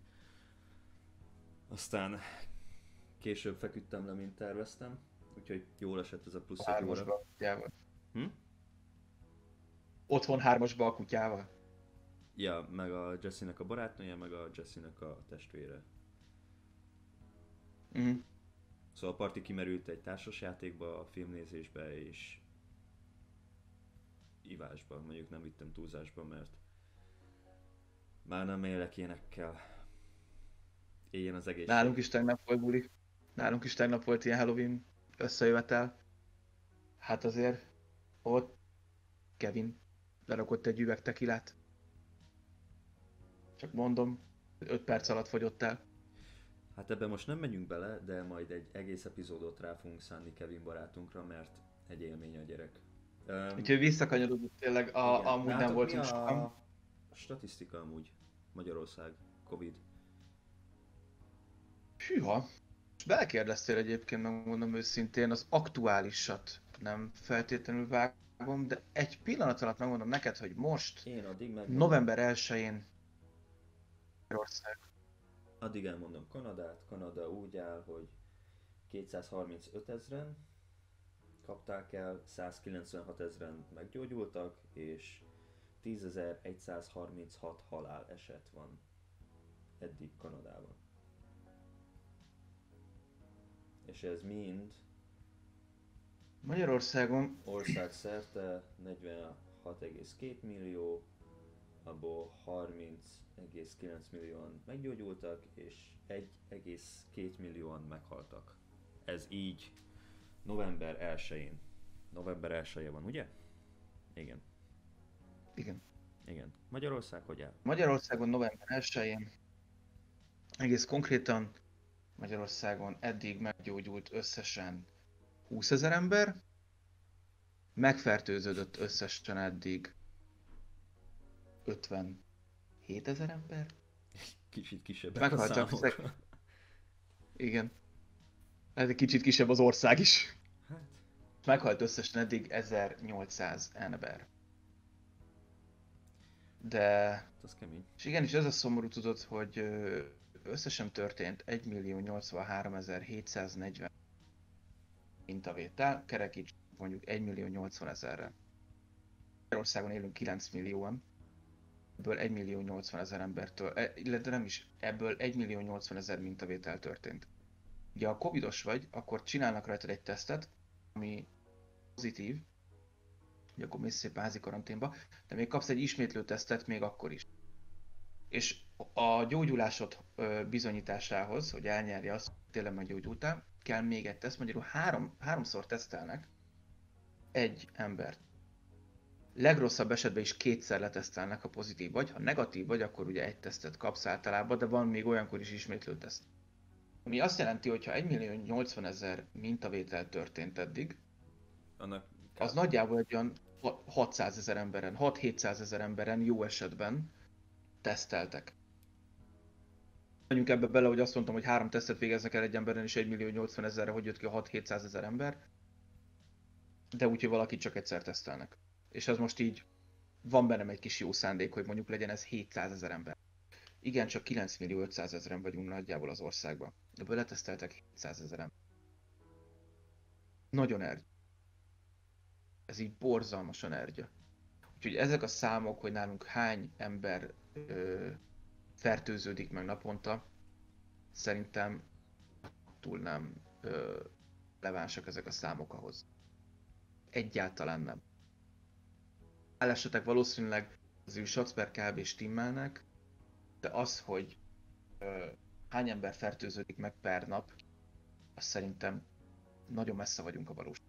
Aztán később feküdtem le, mint terveztem. Úgyhogy jól esett ez a plusz egy óra. Hm? Otthon hármasba a kutyával? Ja, meg a Jessinek a barátnője, meg a Jessinek a testvére. Mm. Szóval a parti kimerült egy társasjátékba, filmnézésbe és ivásba. Mondjuk nem vittem túlzásba, mert már nem élek ilyenekkel. Éljen az egész. Nálunk is tegnap volt buli. Nálunk is tegnap volt ilyen Halloween összejövetel. Hát azért ott Kevin lerakott egy üveg tekilát. Csak mondom, 5 perc alatt fogyott el. Hát ebben most nem megyünk bele, de majd egy egész epizódot rá fogunk szánni Kevin barátunkra, mert egy élmény a gyerek. Um, Úgyhogy visszakanyarodott tényleg, a, igen. amúgy nem voltunk sokan. A statisztika amúgy Magyarország, Covid. Hűha, belekérdeztél egyébként, megmondom őszintén, az aktuálisat nem feltétlenül vágom, de egy pillanat alatt megmondom neked, hogy most, Én addig meg november 1-én Magyarország. Addig elmondom Kanadát. Kanada úgy áll, hogy 235 ezeren kapták el, 196 ezeren meggyógyultak, és 10.136 halál eset van eddig Kanadában. És ez mind Magyarországon ország szerte 46,2 millió, abból 30,9 millióan meggyógyultak, és 1,2 millióan meghaltak. Ez így november 1-én. November 1 -e van, ugye? Igen. Igen. Igen. Magyarország hogy áll? Magyarországon november 1-én egész konkrétan Magyarországon eddig meggyógyult összesen 20 ezer ember, megfertőződött összesen eddig 57 ezer ember. Kicsit kisebb Meghaltak ezek... Igen. Ez egy kicsit kisebb az ország is. Hát. Meghalt összesen eddig 1800 ember. De... Hát az kemény. És igen, és ez a szomorú tudod, hogy összesen történt 1.083.740 mintavétel, kerekíts mondjuk 1.080.000-re. Magyarországon élünk 9 millióan, ebből 1 millió 80 ezer embertől, e, illetve nem is, ebből 1 millió 80 ezer mintavétel történt. Ugye ha covidos vagy, akkor csinálnak rajtad egy tesztet, ami pozitív, hogy akkor mész szépen házi karanténba, de még kapsz egy ismétlő tesztet még akkor is. És a gyógyulásod bizonyításához, hogy elnyerje azt, hogy tényleg meggyógyultál, kell még egy teszt, magyarul három, háromszor tesztelnek egy embert legrosszabb esetben is kétszer letesztelnek, ha pozitív vagy. Ha negatív vagy, akkor ugye egy tesztet kapsz általában, de van még olyankor is ismétlő teszt. Ami azt jelenti, hogy ha 1 millió 80 ezer mintavétel történt eddig, annak Az nagyjából egy olyan 600 ezer emberen, 6-700 ezer emberen jó esetben teszteltek. Menjünk ebbe bele, hogy azt mondtam, hogy három tesztet végeznek el egy emberen, és 1 millió 80 ezerre, hogy jött ki a 6-700 ezer ember. De úgy, hogy valaki csak egyszer tesztelnek. És ez most így van bennem egy kis jó szándék, hogy mondjuk legyen ez 700 ezer ember. Igen, csak 9 millió 500 ezeren vagyunk nagyjából az országban. De leteszteltek 700 ezer ember. Nagyon ergy. Ez így borzalmasan ergye. Úgyhogy ezek a számok, hogy nálunk hány ember ö, fertőződik meg naponta, szerintem túl nem ö, levánsak ezek a számok ahhoz. Egyáltalán nem. Állesetek valószínűleg az ő shots per kb. stimmelnek, de az, hogy ö, hány ember fertőződik meg per nap, az szerintem nagyon messze vagyunk a valóság.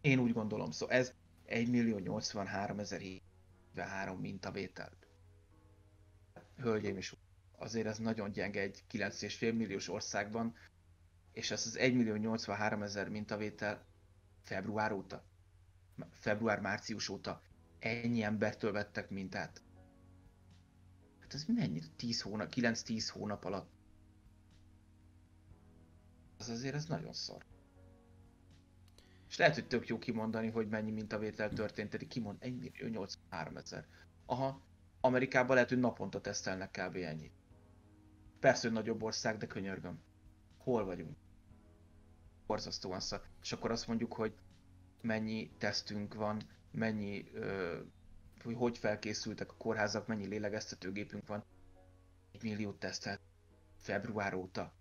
Én úgy gondolom, szóval ez 1 millió 83 ezer 73 mintavétel. Hölgyeim és azért ez nagyon gyenge egy 9,5 milliós országban, és ez az 1 millió 83 ezer mintavétel február óta, február-március óta ennyi embertől vettek mintát. Hát ez mennyi? 10 hónap, 9-10 hónap alatt. Az azért ez nagyon szar. És lehet, hogy tök jó kimondani, hogy mennyi mintavétel történt, pedig kimond 1 millió 83 ezer. Aha, Amerikában lehet, hogy naponta tesztelnek kb. ennyit. Persze, hogy nagyobb ország, de könyörgöm. Hol vagyunk? Borzasztóan szar. És akkor azt mondjuk, hogy mennyi tesztünk van, mennyi, hogy hogy felkészültek a kórházak, mennyi lélegeztetőgépünk van. Egy milliót tesztelt február óta.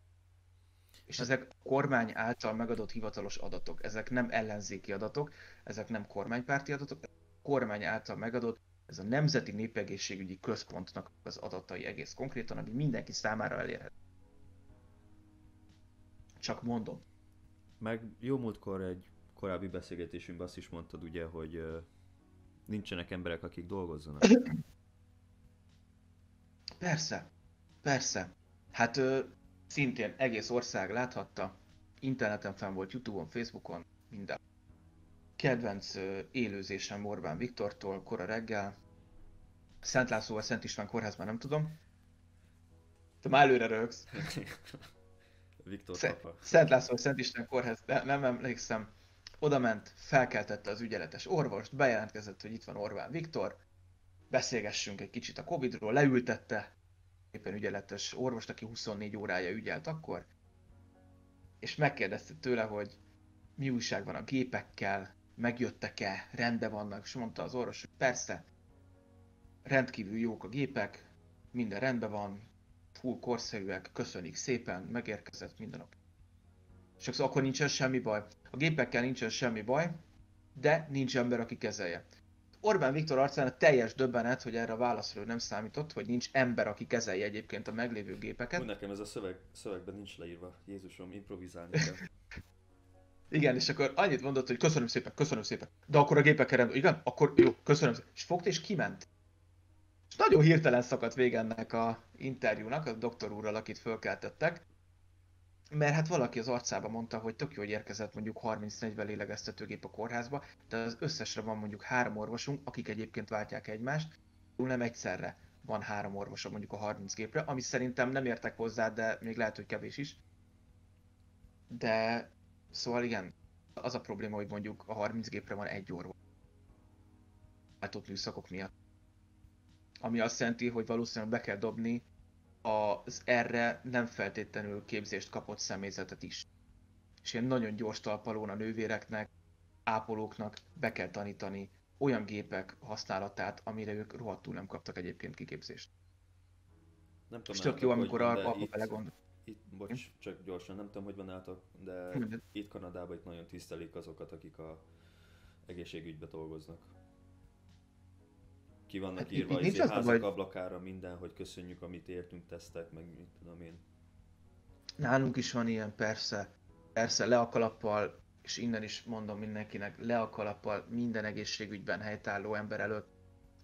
És ezek kormány által megadott hivatalos adatok, ezek nem ellenzéki adatok, ezek nem kormánypárti adatok, kormány által megadott, ez a Nemzeti Népegészségügyi Központnak az adatai egész konkrétan, ami mindenki számára elérhető. Csak mondom. Meg jó múltkor egy korábbi beszélgetésünkben azt is mondtad ugye, hogy nincsenek emberek, akik dolgozzanak. Persze, persze. Hát ö, szintén egész ország láthatta, interneten fenn volt, Youtube-on, Facebookon, minden. Kedvenc ö, élőzésem Orbán Viktortól, kora reggel. Szent László vagy Szent István kórházban nem tudom. Te már előre rögsz. Viktor papa. Szent László vagy Szent István kórház, de nem emlékszem. Oda ment, felkeltette az ügyeletes orvost, bejelentkezett, hogy itt van Orbán Viktor, beszélgessünk egy kicsit a Covid-ról, leültette, éppen ügyeletes orvost, aki 24 órája ügyelt akkor, és megkérdezte tőle, hogy mi újság van a gépekkel, megjöttek-e, rendben vannak, és mondta az orvos, hogy persze, rendkívül jók a gépek, minden rendben van, full korszerűek, köszönik szépen, megérkezett minden nap. Csak szóval akkor nincsen semmi baj. A gépekkel nincsen semmi baj, de nincs ember, aki kezelje. Orbán Viktor arcán a teljes döbbenet, hogy erre a válaszról nem számított, hogy nincs ember, aki kezelje egyébként a meglévő gépeket. Hú, nekem ez a szöveg, szövegben nincs leírva. Jézusom, improvizálni kell. Igen, és akkor annyit mondott, hogy köszönöm szépen, köszönöm szépen. De akkor a gépekkel rendben, igen, akkor jó, köszönöm szépen. És fogta és kiment. És nagyon hirtelen szakadt vége ennek a interjúnak, a doktor úrral, akit fölkeltettek. Mert hát valaki az arcába mondta, hogy tök jó, hogy érkezett mondjuk 30-40 lélegeztetőgép a kórházba, de az összesre van mondjuk három orvosunk, akik egyébként váltják egymást, nem egyszerre van három orvosa mondjuk a 30 gépre, ami szerintem nem értek hozzá, de még lehet, hogy kevés is. De szóval igen, az a probléma, hogy mondjuk a 30 gépre van egy orvos. Váltott műszakok miatt. Ami azt jelenti, hogy valószínűleg be kell dobni az erre nem feltétlenül képzést kapott személyzetet is. És ilyen nagyon gyors talpalón a nővéreknek, ápolóknak be kell tanítani olyan gépek használatát, amire ők rohadtul nem kaptak egyébként kiképzést. Nem tudom, És tök jó, amikor abba itt- belegondol. Itt, bocs, csak gyorsan, nem tudom, hogy van nálatok, de itt Kanadában itt nagyon tisztelik azokat, akik a egészségügybe dolgoznak. Ki vannak Hát írva itt nincs izé, házak baj- ablakára minden, hogy köszönjük, amit értünk, tesztek, meg mit tudom én. Nálunk is van ilyen, persze. Persze, le a kalappal, és innen is mondom mindenkinek, le a kalappal minden egészségügyben helytálló ember előtt,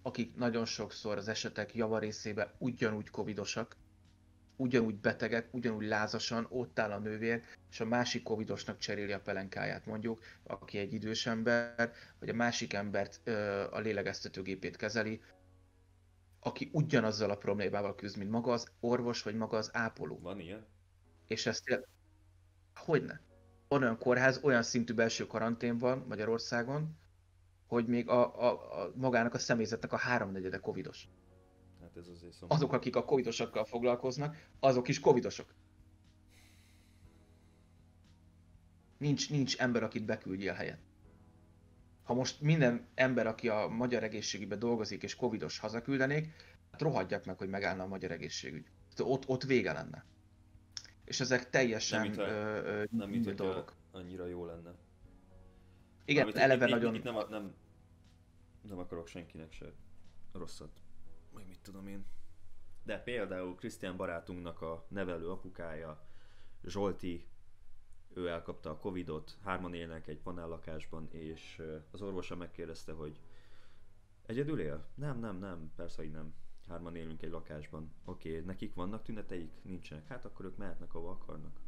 akik nagyon sokszor az esetek javarészében ugyanúgy covidosak, ugyanúgy betegek, ugyanúgy lázasan, ott áll a nővér, és a másik covidosnak cseréli a pelenkáját mondjuk, aki egy idős ember, vagy a másik embert ö, a lélegeztetőgépét kezeli, aki ugyanazzal a problémával küzd, mint maga az orvos, vagy maga az ápoló. Van ilyen? És ezt Hogyne? Van olyan kórház, olyan szintű belső karantén van Magyarországon, hogy még a, a, a magának a személyzetnek a háromnegyede covidos. Hát ez azért szomorú. Azok, akik a covidosokkal foglalkoznak, azok is covidosok. Nincs, nincs ember, akit beküldjél helyet. Ha most minden ember, aki a magyar egészségügyben dolgozik és covidos hazaküldenék, hát rohadjak meg, hogy megállna a magyar egészségügy. Ott, ott vége lenne. És ezek teljesen Nem, mintha- ö, ö, Nem, mint nyílt hogy dolgok. annyira jó lenne. Igen, Mármint eleve itt, nagyon... Itt nem, nem, nem akarok senkinek se rosszat. Vagy mit tudom én. De például Krisztián barátunknak a nevelő apukája, Zsolti, ő elkapta a Covidot, hárman élnek egy panellakásban, és az orvosa megkérdezte, hogy egyedül él? Nem, nem, nem, persze, hogy nem. Hárman élünk egy lakásban. Oké, okay, nekik vannak tüneteik? Nincsenek. Hát akkor ők mehetnek, ahova akarnak.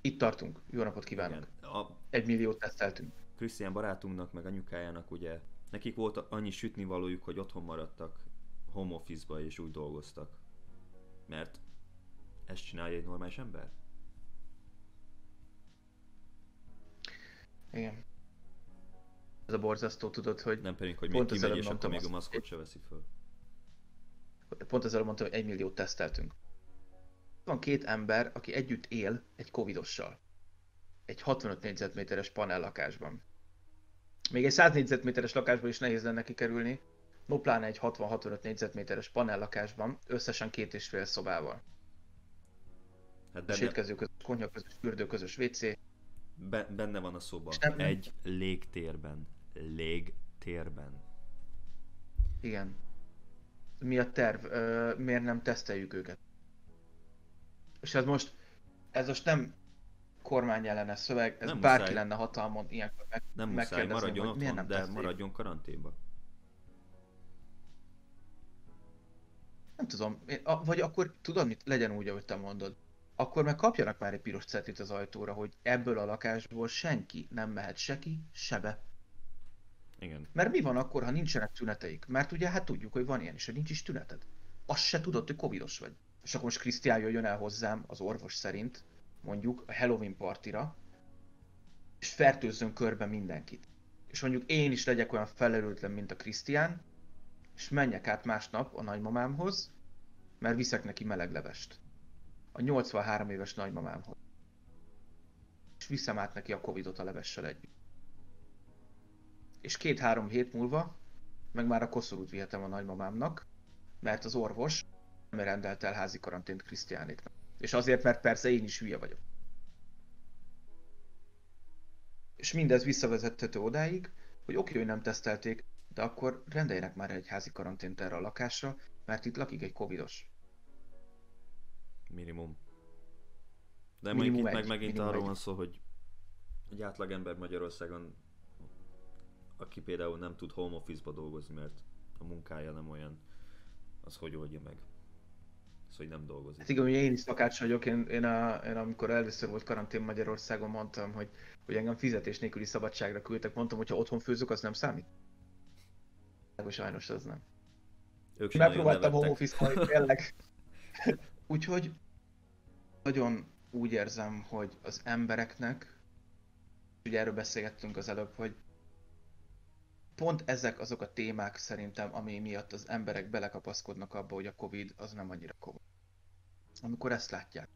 Itt tartunk. Jó napot kívánok. Igen. A, Egy milliót teszteltünk. Krisztián barátunknak, meg anyukájának ugye, nekik volt annyi sütnivalójuk, hogy otthon maradtak home office-ba és úgy dolgoztak. Mert ezt csinálja egy normális ember? Igen. Ez a borzasztó, tudod, hogy Nem pedig, hogy még kimegy és akkor még a maszkot se veszi föl. pont ezzel mondtam, hogy egy milliót teszteltünk. Van két ember, aki együtt él egy covidossal. Egy 65 négyzetméteres panellakásban. Még egy 100 négyzetméteres lakásban is nehéz lenne kikerülni, no pláne egy 60-65 négyzetméteres panellakásban, összesen két és fél szobával. Hát Benne... Sétkező közös konyha, közös fürdő, közös WC. be, benne van a szoba. Nem- Egy légtérben. Légtérben. Igen. Mi a terv? Ö, miért nem teszteljük őket? És ez most, ez most nem kormányellenes szöveg, ez Nem bárki muszáj. lenne hatalmon ilyenkor meg, Nem muszáj, maradjon hogy otthon, nem de teszteljük. maradjon karanténba. Nem tudom, én- a- vagy akkor tudod mit, legyen úgy, ahogy te mondod. Akkor meg kapjanak már egy piros cetit az ajtóra, hogy ebből a lakásból senki nem mehet se ki, se be. Igen. Mert mi van akkor, ha nincsenek tüneteik? Mert ugye hát tudjuk, hogy van ilyen is, hogy nincs is tüneted. Azt se tudod, hogy covidos vagy. És akkor most Krisztián jöjjön el hozzám, az orvos szerint, mondjuk a Halloween partira, és fertőzzön körbe mindenkit. És mondjuk én is legyek olyan felelőtlen, mint a Krisztián, és menjek át másnap a nagymamámhoz, mert viszek neki meleg levest. A 83 éves nagymamámhoz. És viszem át neki a Covidot a levessel együtt. És két-három hét múlva meg már a koszorút vihetem a nagymamámnak, mert az orvos nem rendelt el házi karantént Krisztiánéknak. És azért, mert persze én is hülye vagyok. És mindez visszavezethető odáig, hogy oké, hogy nem tesztelték, de akkor rendeljenek már egy házi karantént erre a lakásra, mert itt lakik egy covidos. Minimum. De Minimum itt egy, meg megint minimum arról van szó, hogy egy átlagember Magyarországon, aki például nem tud home office-ba dolgozni, mert a munkája nem olyan, az hogy oldja meg? Az, hogy nem dolgozik. Hát igen, hogy én is szakács vagyok, én, én, a, én amikor először volt karantén Magyarországon, mondtam, hogy, hogy engem fizetés nélküli szabadságra küldtek, mondtam, hogy ha otthon főzök, az nem számít. Sajnos az nem. Ők Megpróbáltam home office tényleg. Úgyhogy nagyon úgy érzem, hogy az embereknek, ugye erről beszélgettünk az előbb, hogy pont ezek azok a témák szerintem, ami miatt az emberek belekapaszkodnak abba, hogy a Covid az nem annyira komoly. Amikor ezt látják,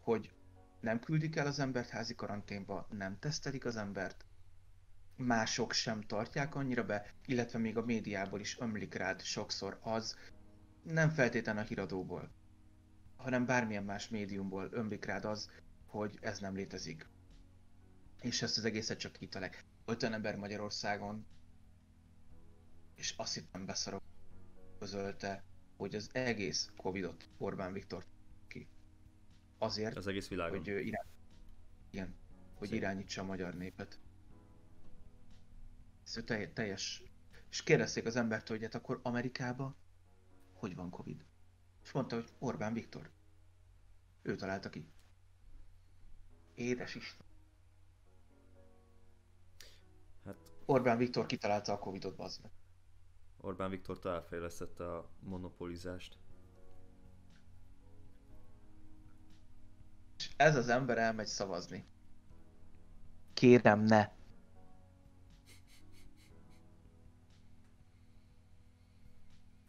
hogy nem küldik el az embert házi karanténba, nem tesztelik az embert, mások sem tartják annyira be, illetve még a médiából is ömlik rád sokszor az, nem feltétlenül a híradóból, hanem bármilyen más médiumból ömlik rád az, hogy ez nem létezik. És ezt az egészet csak. Volt olyan ember Magyarországon, és azt hittem beszarok, közölte, hogy az egész Covidot Orbán Viktor ki. Azért, Az egész világon. hogy irány... Igen, hogy Szép. irányítsa a magyar népet. Ez telj- teljes... És kérdezték az embertől, hogy hát akkor Amerikában hogy van Covid? És mondta, hogy Orbán Viktor. Ő találta ki. Édes Isten. Hát Orbán Viktor kitalálta a Covidot, bazd meg. Orbán Viktor elfejlesztette a monopolizást. És ez az ember elmegy szavazni. Kérem, ne.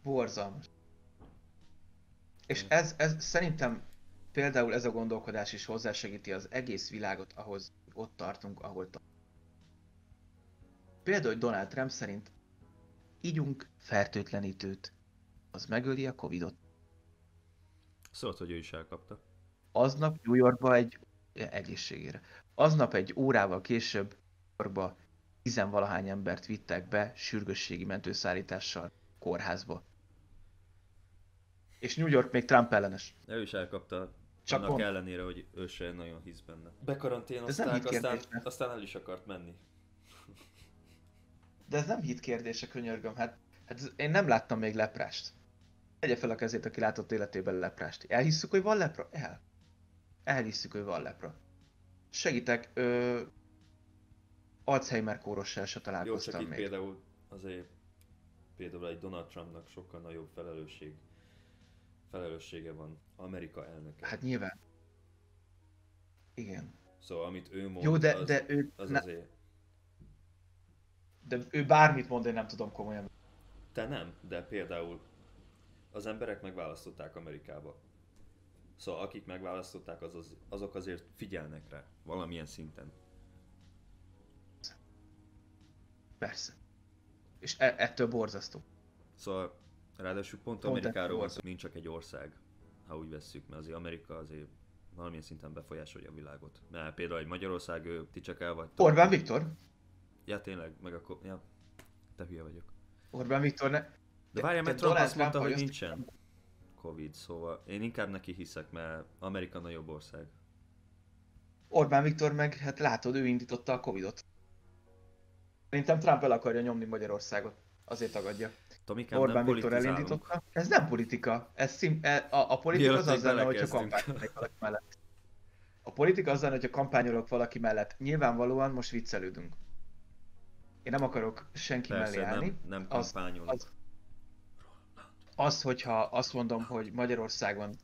Borzalmas. És ez, ez szerintem például ez a gondolkodás is hozzásegíti az egész világot ahhoz, ott tartunk, ahol tartunk. Például, hogy Donald Trump szerint ígyunk fertőtlenítőt, az megöli a Covidot. Szólt, hogy ő is elkapta. Aznap New Yorkba egy egészségére. Aznap egy órával később New Yorkba tizenvalahány embert vittek be sürgősségi mentőszállítással kórházba. És New York még Trump ellenes. Ő is elkapta, Csak annak mond- ellenére, hogy ő se nagyon hisz benne. Bekaranténozták, aztán, aztán el is akart menni. De ez nem hit kérdése, könyörgöm. Hát, hát én nem láttam még leprást. Tegye fel a kezét, aki látott életében leprást. Elhisszük, hogy van lepra? El. Elhisszük, hogy van lepra. Segítek, ö... Alzheimer kórossal se Jó, találkoztam csak itt még. például azért például egy Donald Trumpnak sokkal nagyobb felelősség felelőssége van Amerika elnöke. Hát nyilván. Igen. Szóval amit ő mond, Jó, de, az, de, ő, az ne, azért... de ő bármit mond, én nem tudom komolyan. Te nem, de például az emberek megválasztották Amerikába. Szóval akik megválasztották, az, az, azok azért figyelnek rá valamilyen szinten. Persze. És e- ettől borzasztó. Szóval ráadásul pont Pont Amerikáról van szó, nincs csak egy ország, ha úgy vesszük, mert azért Amerika azért valamilyen szinten befolyásolja a világot. Mert például egy Magyarország, ő, ti csak el vagytok. Orbán Viktor? Ja, tényleg, meg akkor, ja, te hülye vagyok. Orbán Viktor ne... De várjál, mert Trump azt mondta, hogy nincsen Covid, szóval én inkább neki hiszek, mert Amerika nagyobb ország. Orbán Viktor meg, hát látod, ő indította a Covidot. Szerintem Trump el akarja nyomni Magyarországot. Azért tagadja. Tomikám, Orbán Viktor elindította. Ez nem politika. Ez szim, e, a, a politika Mielőtt az az lenne, hogyha kampányolok valaki mellett. A politika az lenne, hogyha kampányolok valaki mellett. Nyilvánvalóan most viccelődünk. Én nem akarok senki mellé Persze, állni. nem, nem Az- kampányolunk. az- Az, hogyha azt mondom, hogy Magyarországon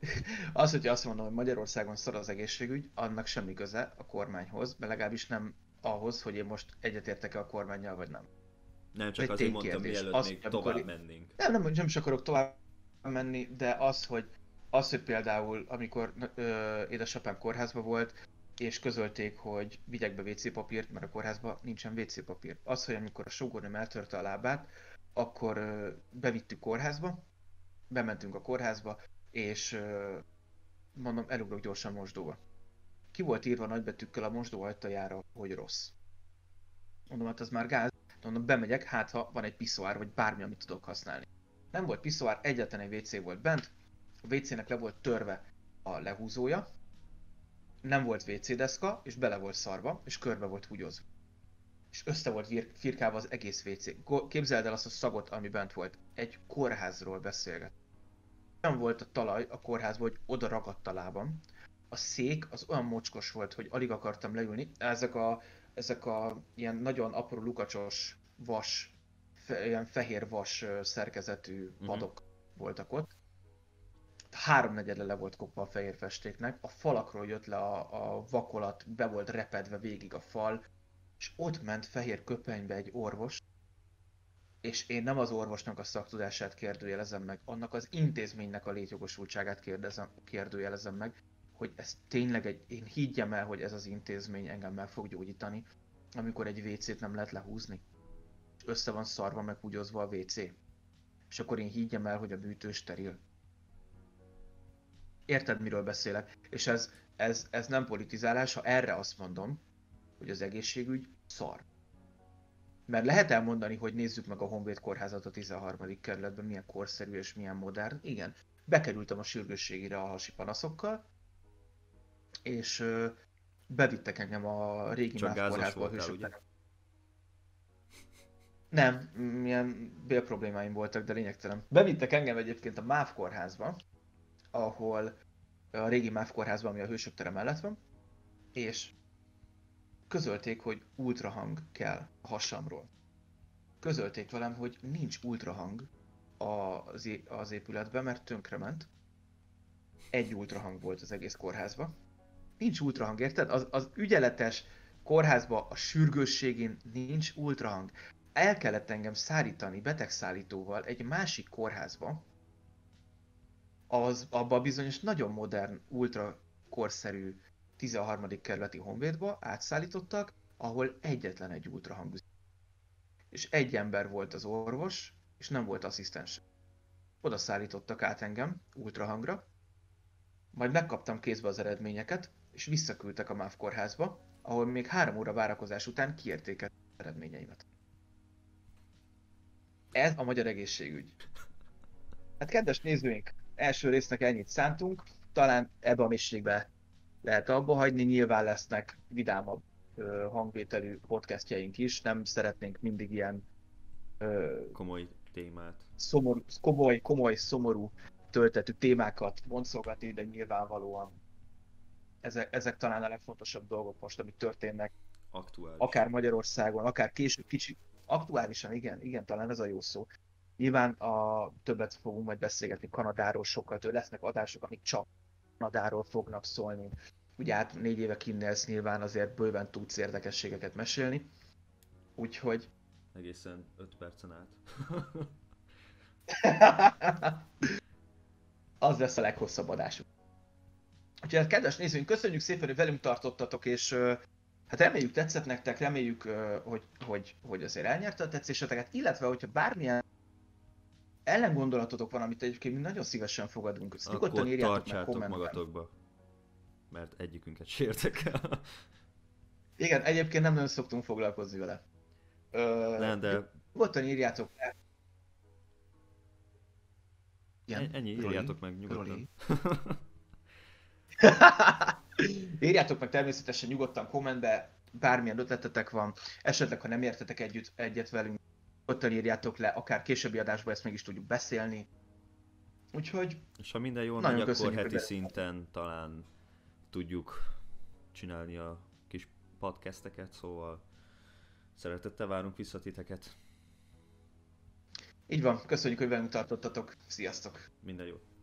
az, hogyha azt mondom, hogy Magyarországon szar az egészségügy, annak semmi köze a kormányhoz, de legalábbis nem ahhoz, hogy én most egyetértek-e a kormányjal, vagy nem. Nem, csak azért mondtam, mielőtt Az, még amikor- tovább mennénk. Nem, nem, nem is akarok tovább menni, de az, hogy, az, hogy például, amikor ö, édesapám kórházban volt, és közölték, hogy vigyek be WC papírt, mert a kórházban nincsen WC papír. Az, hogy amikor a sógornőm eltörte a lábát, akkor bevittük kórházba, bementünk a kórházba, és mondom, elugrok gyorsan mosdóba. Ki volt írva nagybetűkkel a mosdó ajtajára, hogy rossz. Mondom, hát az már gáz. Mondom, bemegyek, hát ha van egy piszoár, vagy bármi, amit tudok használni. Nem volt piszoár, egyetlen egy WC volt bent, a WC-nek le volt törve a lehúzója, nem volt WC deszka, és bele volt szarva, és körbe volt húgyozva. És össze volt firkálva az egész WC. Képzeld el azt a szagot, ami bent volt. Egy kórházról beszélget. Olyan volt a talaj a kórházban, hogy oda ragadt a lábam. A szék az olyan mocskos volt, hogy alig akartam leülni. Ezek a, ezek a ilyen nagyon apró lukacsos vas, fe, ilyen fehér vas szerkezetű Mhm. padok voltak ott. Háromnegyedle le volt kopva a fehér festéknek, a falakról jött le a, a vakolat, be volt repedve végig a fal, és ott ment fehér köpenybe egy orvos, és én nem az orvosnak a szaktudását kérdőjelezem meg, annak az intézménynek a létjogosultságát kérdezem, kérdőjelezem meg, hogy ez tényleg egy, én higgyem el, hogy ez az intézmény engem meg fog gyógyítani, amikor egy WC-t nem lehet lehúzni, és össze van szarva meg a WC. És akkor én higgyem el, hogy a bűtő steril. Érted, miről beszélek? És ez, ez, ez nem politizálás, ha erre azt mondom, hogy az egészségügy szar. Mert lehet elmondani, hogy nézzük meg a Honvéd kórházat a 13. kerületben, milyen korszerű és milyen modern. Igen, bekerültem a sürgősségire a hasi panaszokkal, és ö, bevittek engem a régi Csak gázos kórházba voltál, ugye? Nem, milyen bélproblémáim voltak, de lényegtelen. Bevittek engem egyébként a MÁV kórházba, ahol a régi MÁV kórházban, ami a Hősök tere mellett van, és közölték, hogy ultrahang kell a hasamról. Közölték velem, hogy nincs ultrahang az, az épületben, mert tönkrement. Egy ultrahang volt az egész kórházban. Nincs ultrahang, érted? Az, az ügyeletes kórházban a sürgősségén nincs ultrahang. El kellett engem szállítani betegszállítóval egy másik kórházba, az abba bizonyos nagyon modern, ultra korszerű 13. kerületi honvédba átszállítottak, ahol egyetlen egy ultrahang és egy ember volt az orvos, és nem volt asszisztens. Oda szállítottak át engem ultrahangra, majd megkaptam kézbe az eredményeket, és visszaküldtek a MÁV kórházba, ahol még három óra várakozás után kiértéket eredményeimet. Ez a magyar egészségügy. Hát kedves nézőink, első résznek ennyit szántunk, talán ebbe a mélységbe lehet abba hagyni, nyilván lesznek vidámabb hangvételű podcastjaink is, nem szeretnénk mindig ilyen komoly témát. Szomorú, komoly, komoly, szomorú töltetű témákat boncolgatni, de nyilvánvalóan ezek, ezek talán a legfontosabb dolgok most, amik történnek. Aktuális. Akár Magyarországon, akár később kicsi, aktuálisan, igen, igen, talán ez a jó szó. Nyilván a többet fogunk majd beszélgetni Kanadáról sokkal, több lesznek adások, amik csak Kanadáról fognak szólni. Ugye hát négy éve kinnelsz nyilván azért bőven tudsz érdekességeket mesélni. Úgyhogy... Egészen 5 percen át. az lesz a leghosszabb adásunk. Úgyhogy hát kedves nézőink, köszönjük szépen, hogy velünk tartottatok, és hát reméljük tetszett nektek, reméljük, hogy, hogy, hogy azért elnyerte a tetszéseteket, illetve hogyha bármilyen ellengondolatotok van, amit egyébként mi nagyon szívesen fogadunk, ezt nyugodtan írjátok meg kommentben. magatokba, mert egyikünket sértek el. Igen, egyébként nem nagyon szoktunk foglalkozni vele. Ö, nem, de... Nyugodtan írjátok meg. Igen, Ennyi, írjátok meg nyugodtan. Írjátok meg természetesen nyugodtan kommentbe, bármilyen ötletetek van, esetleg ha nem értetek együtt, egyet velünk, ott írjátok le, akár későbbi adásban ezt meg is tudjuk beszélni. Úgyhogy... És ha minden jól megy, akkor heti szinten talán tudjuk csinálni a kis podcasteket, szóval szeretettel várunk vissza titeket. Így van, köszönjük, hogy velünk tartottatok. Sziasztok! Minden jót!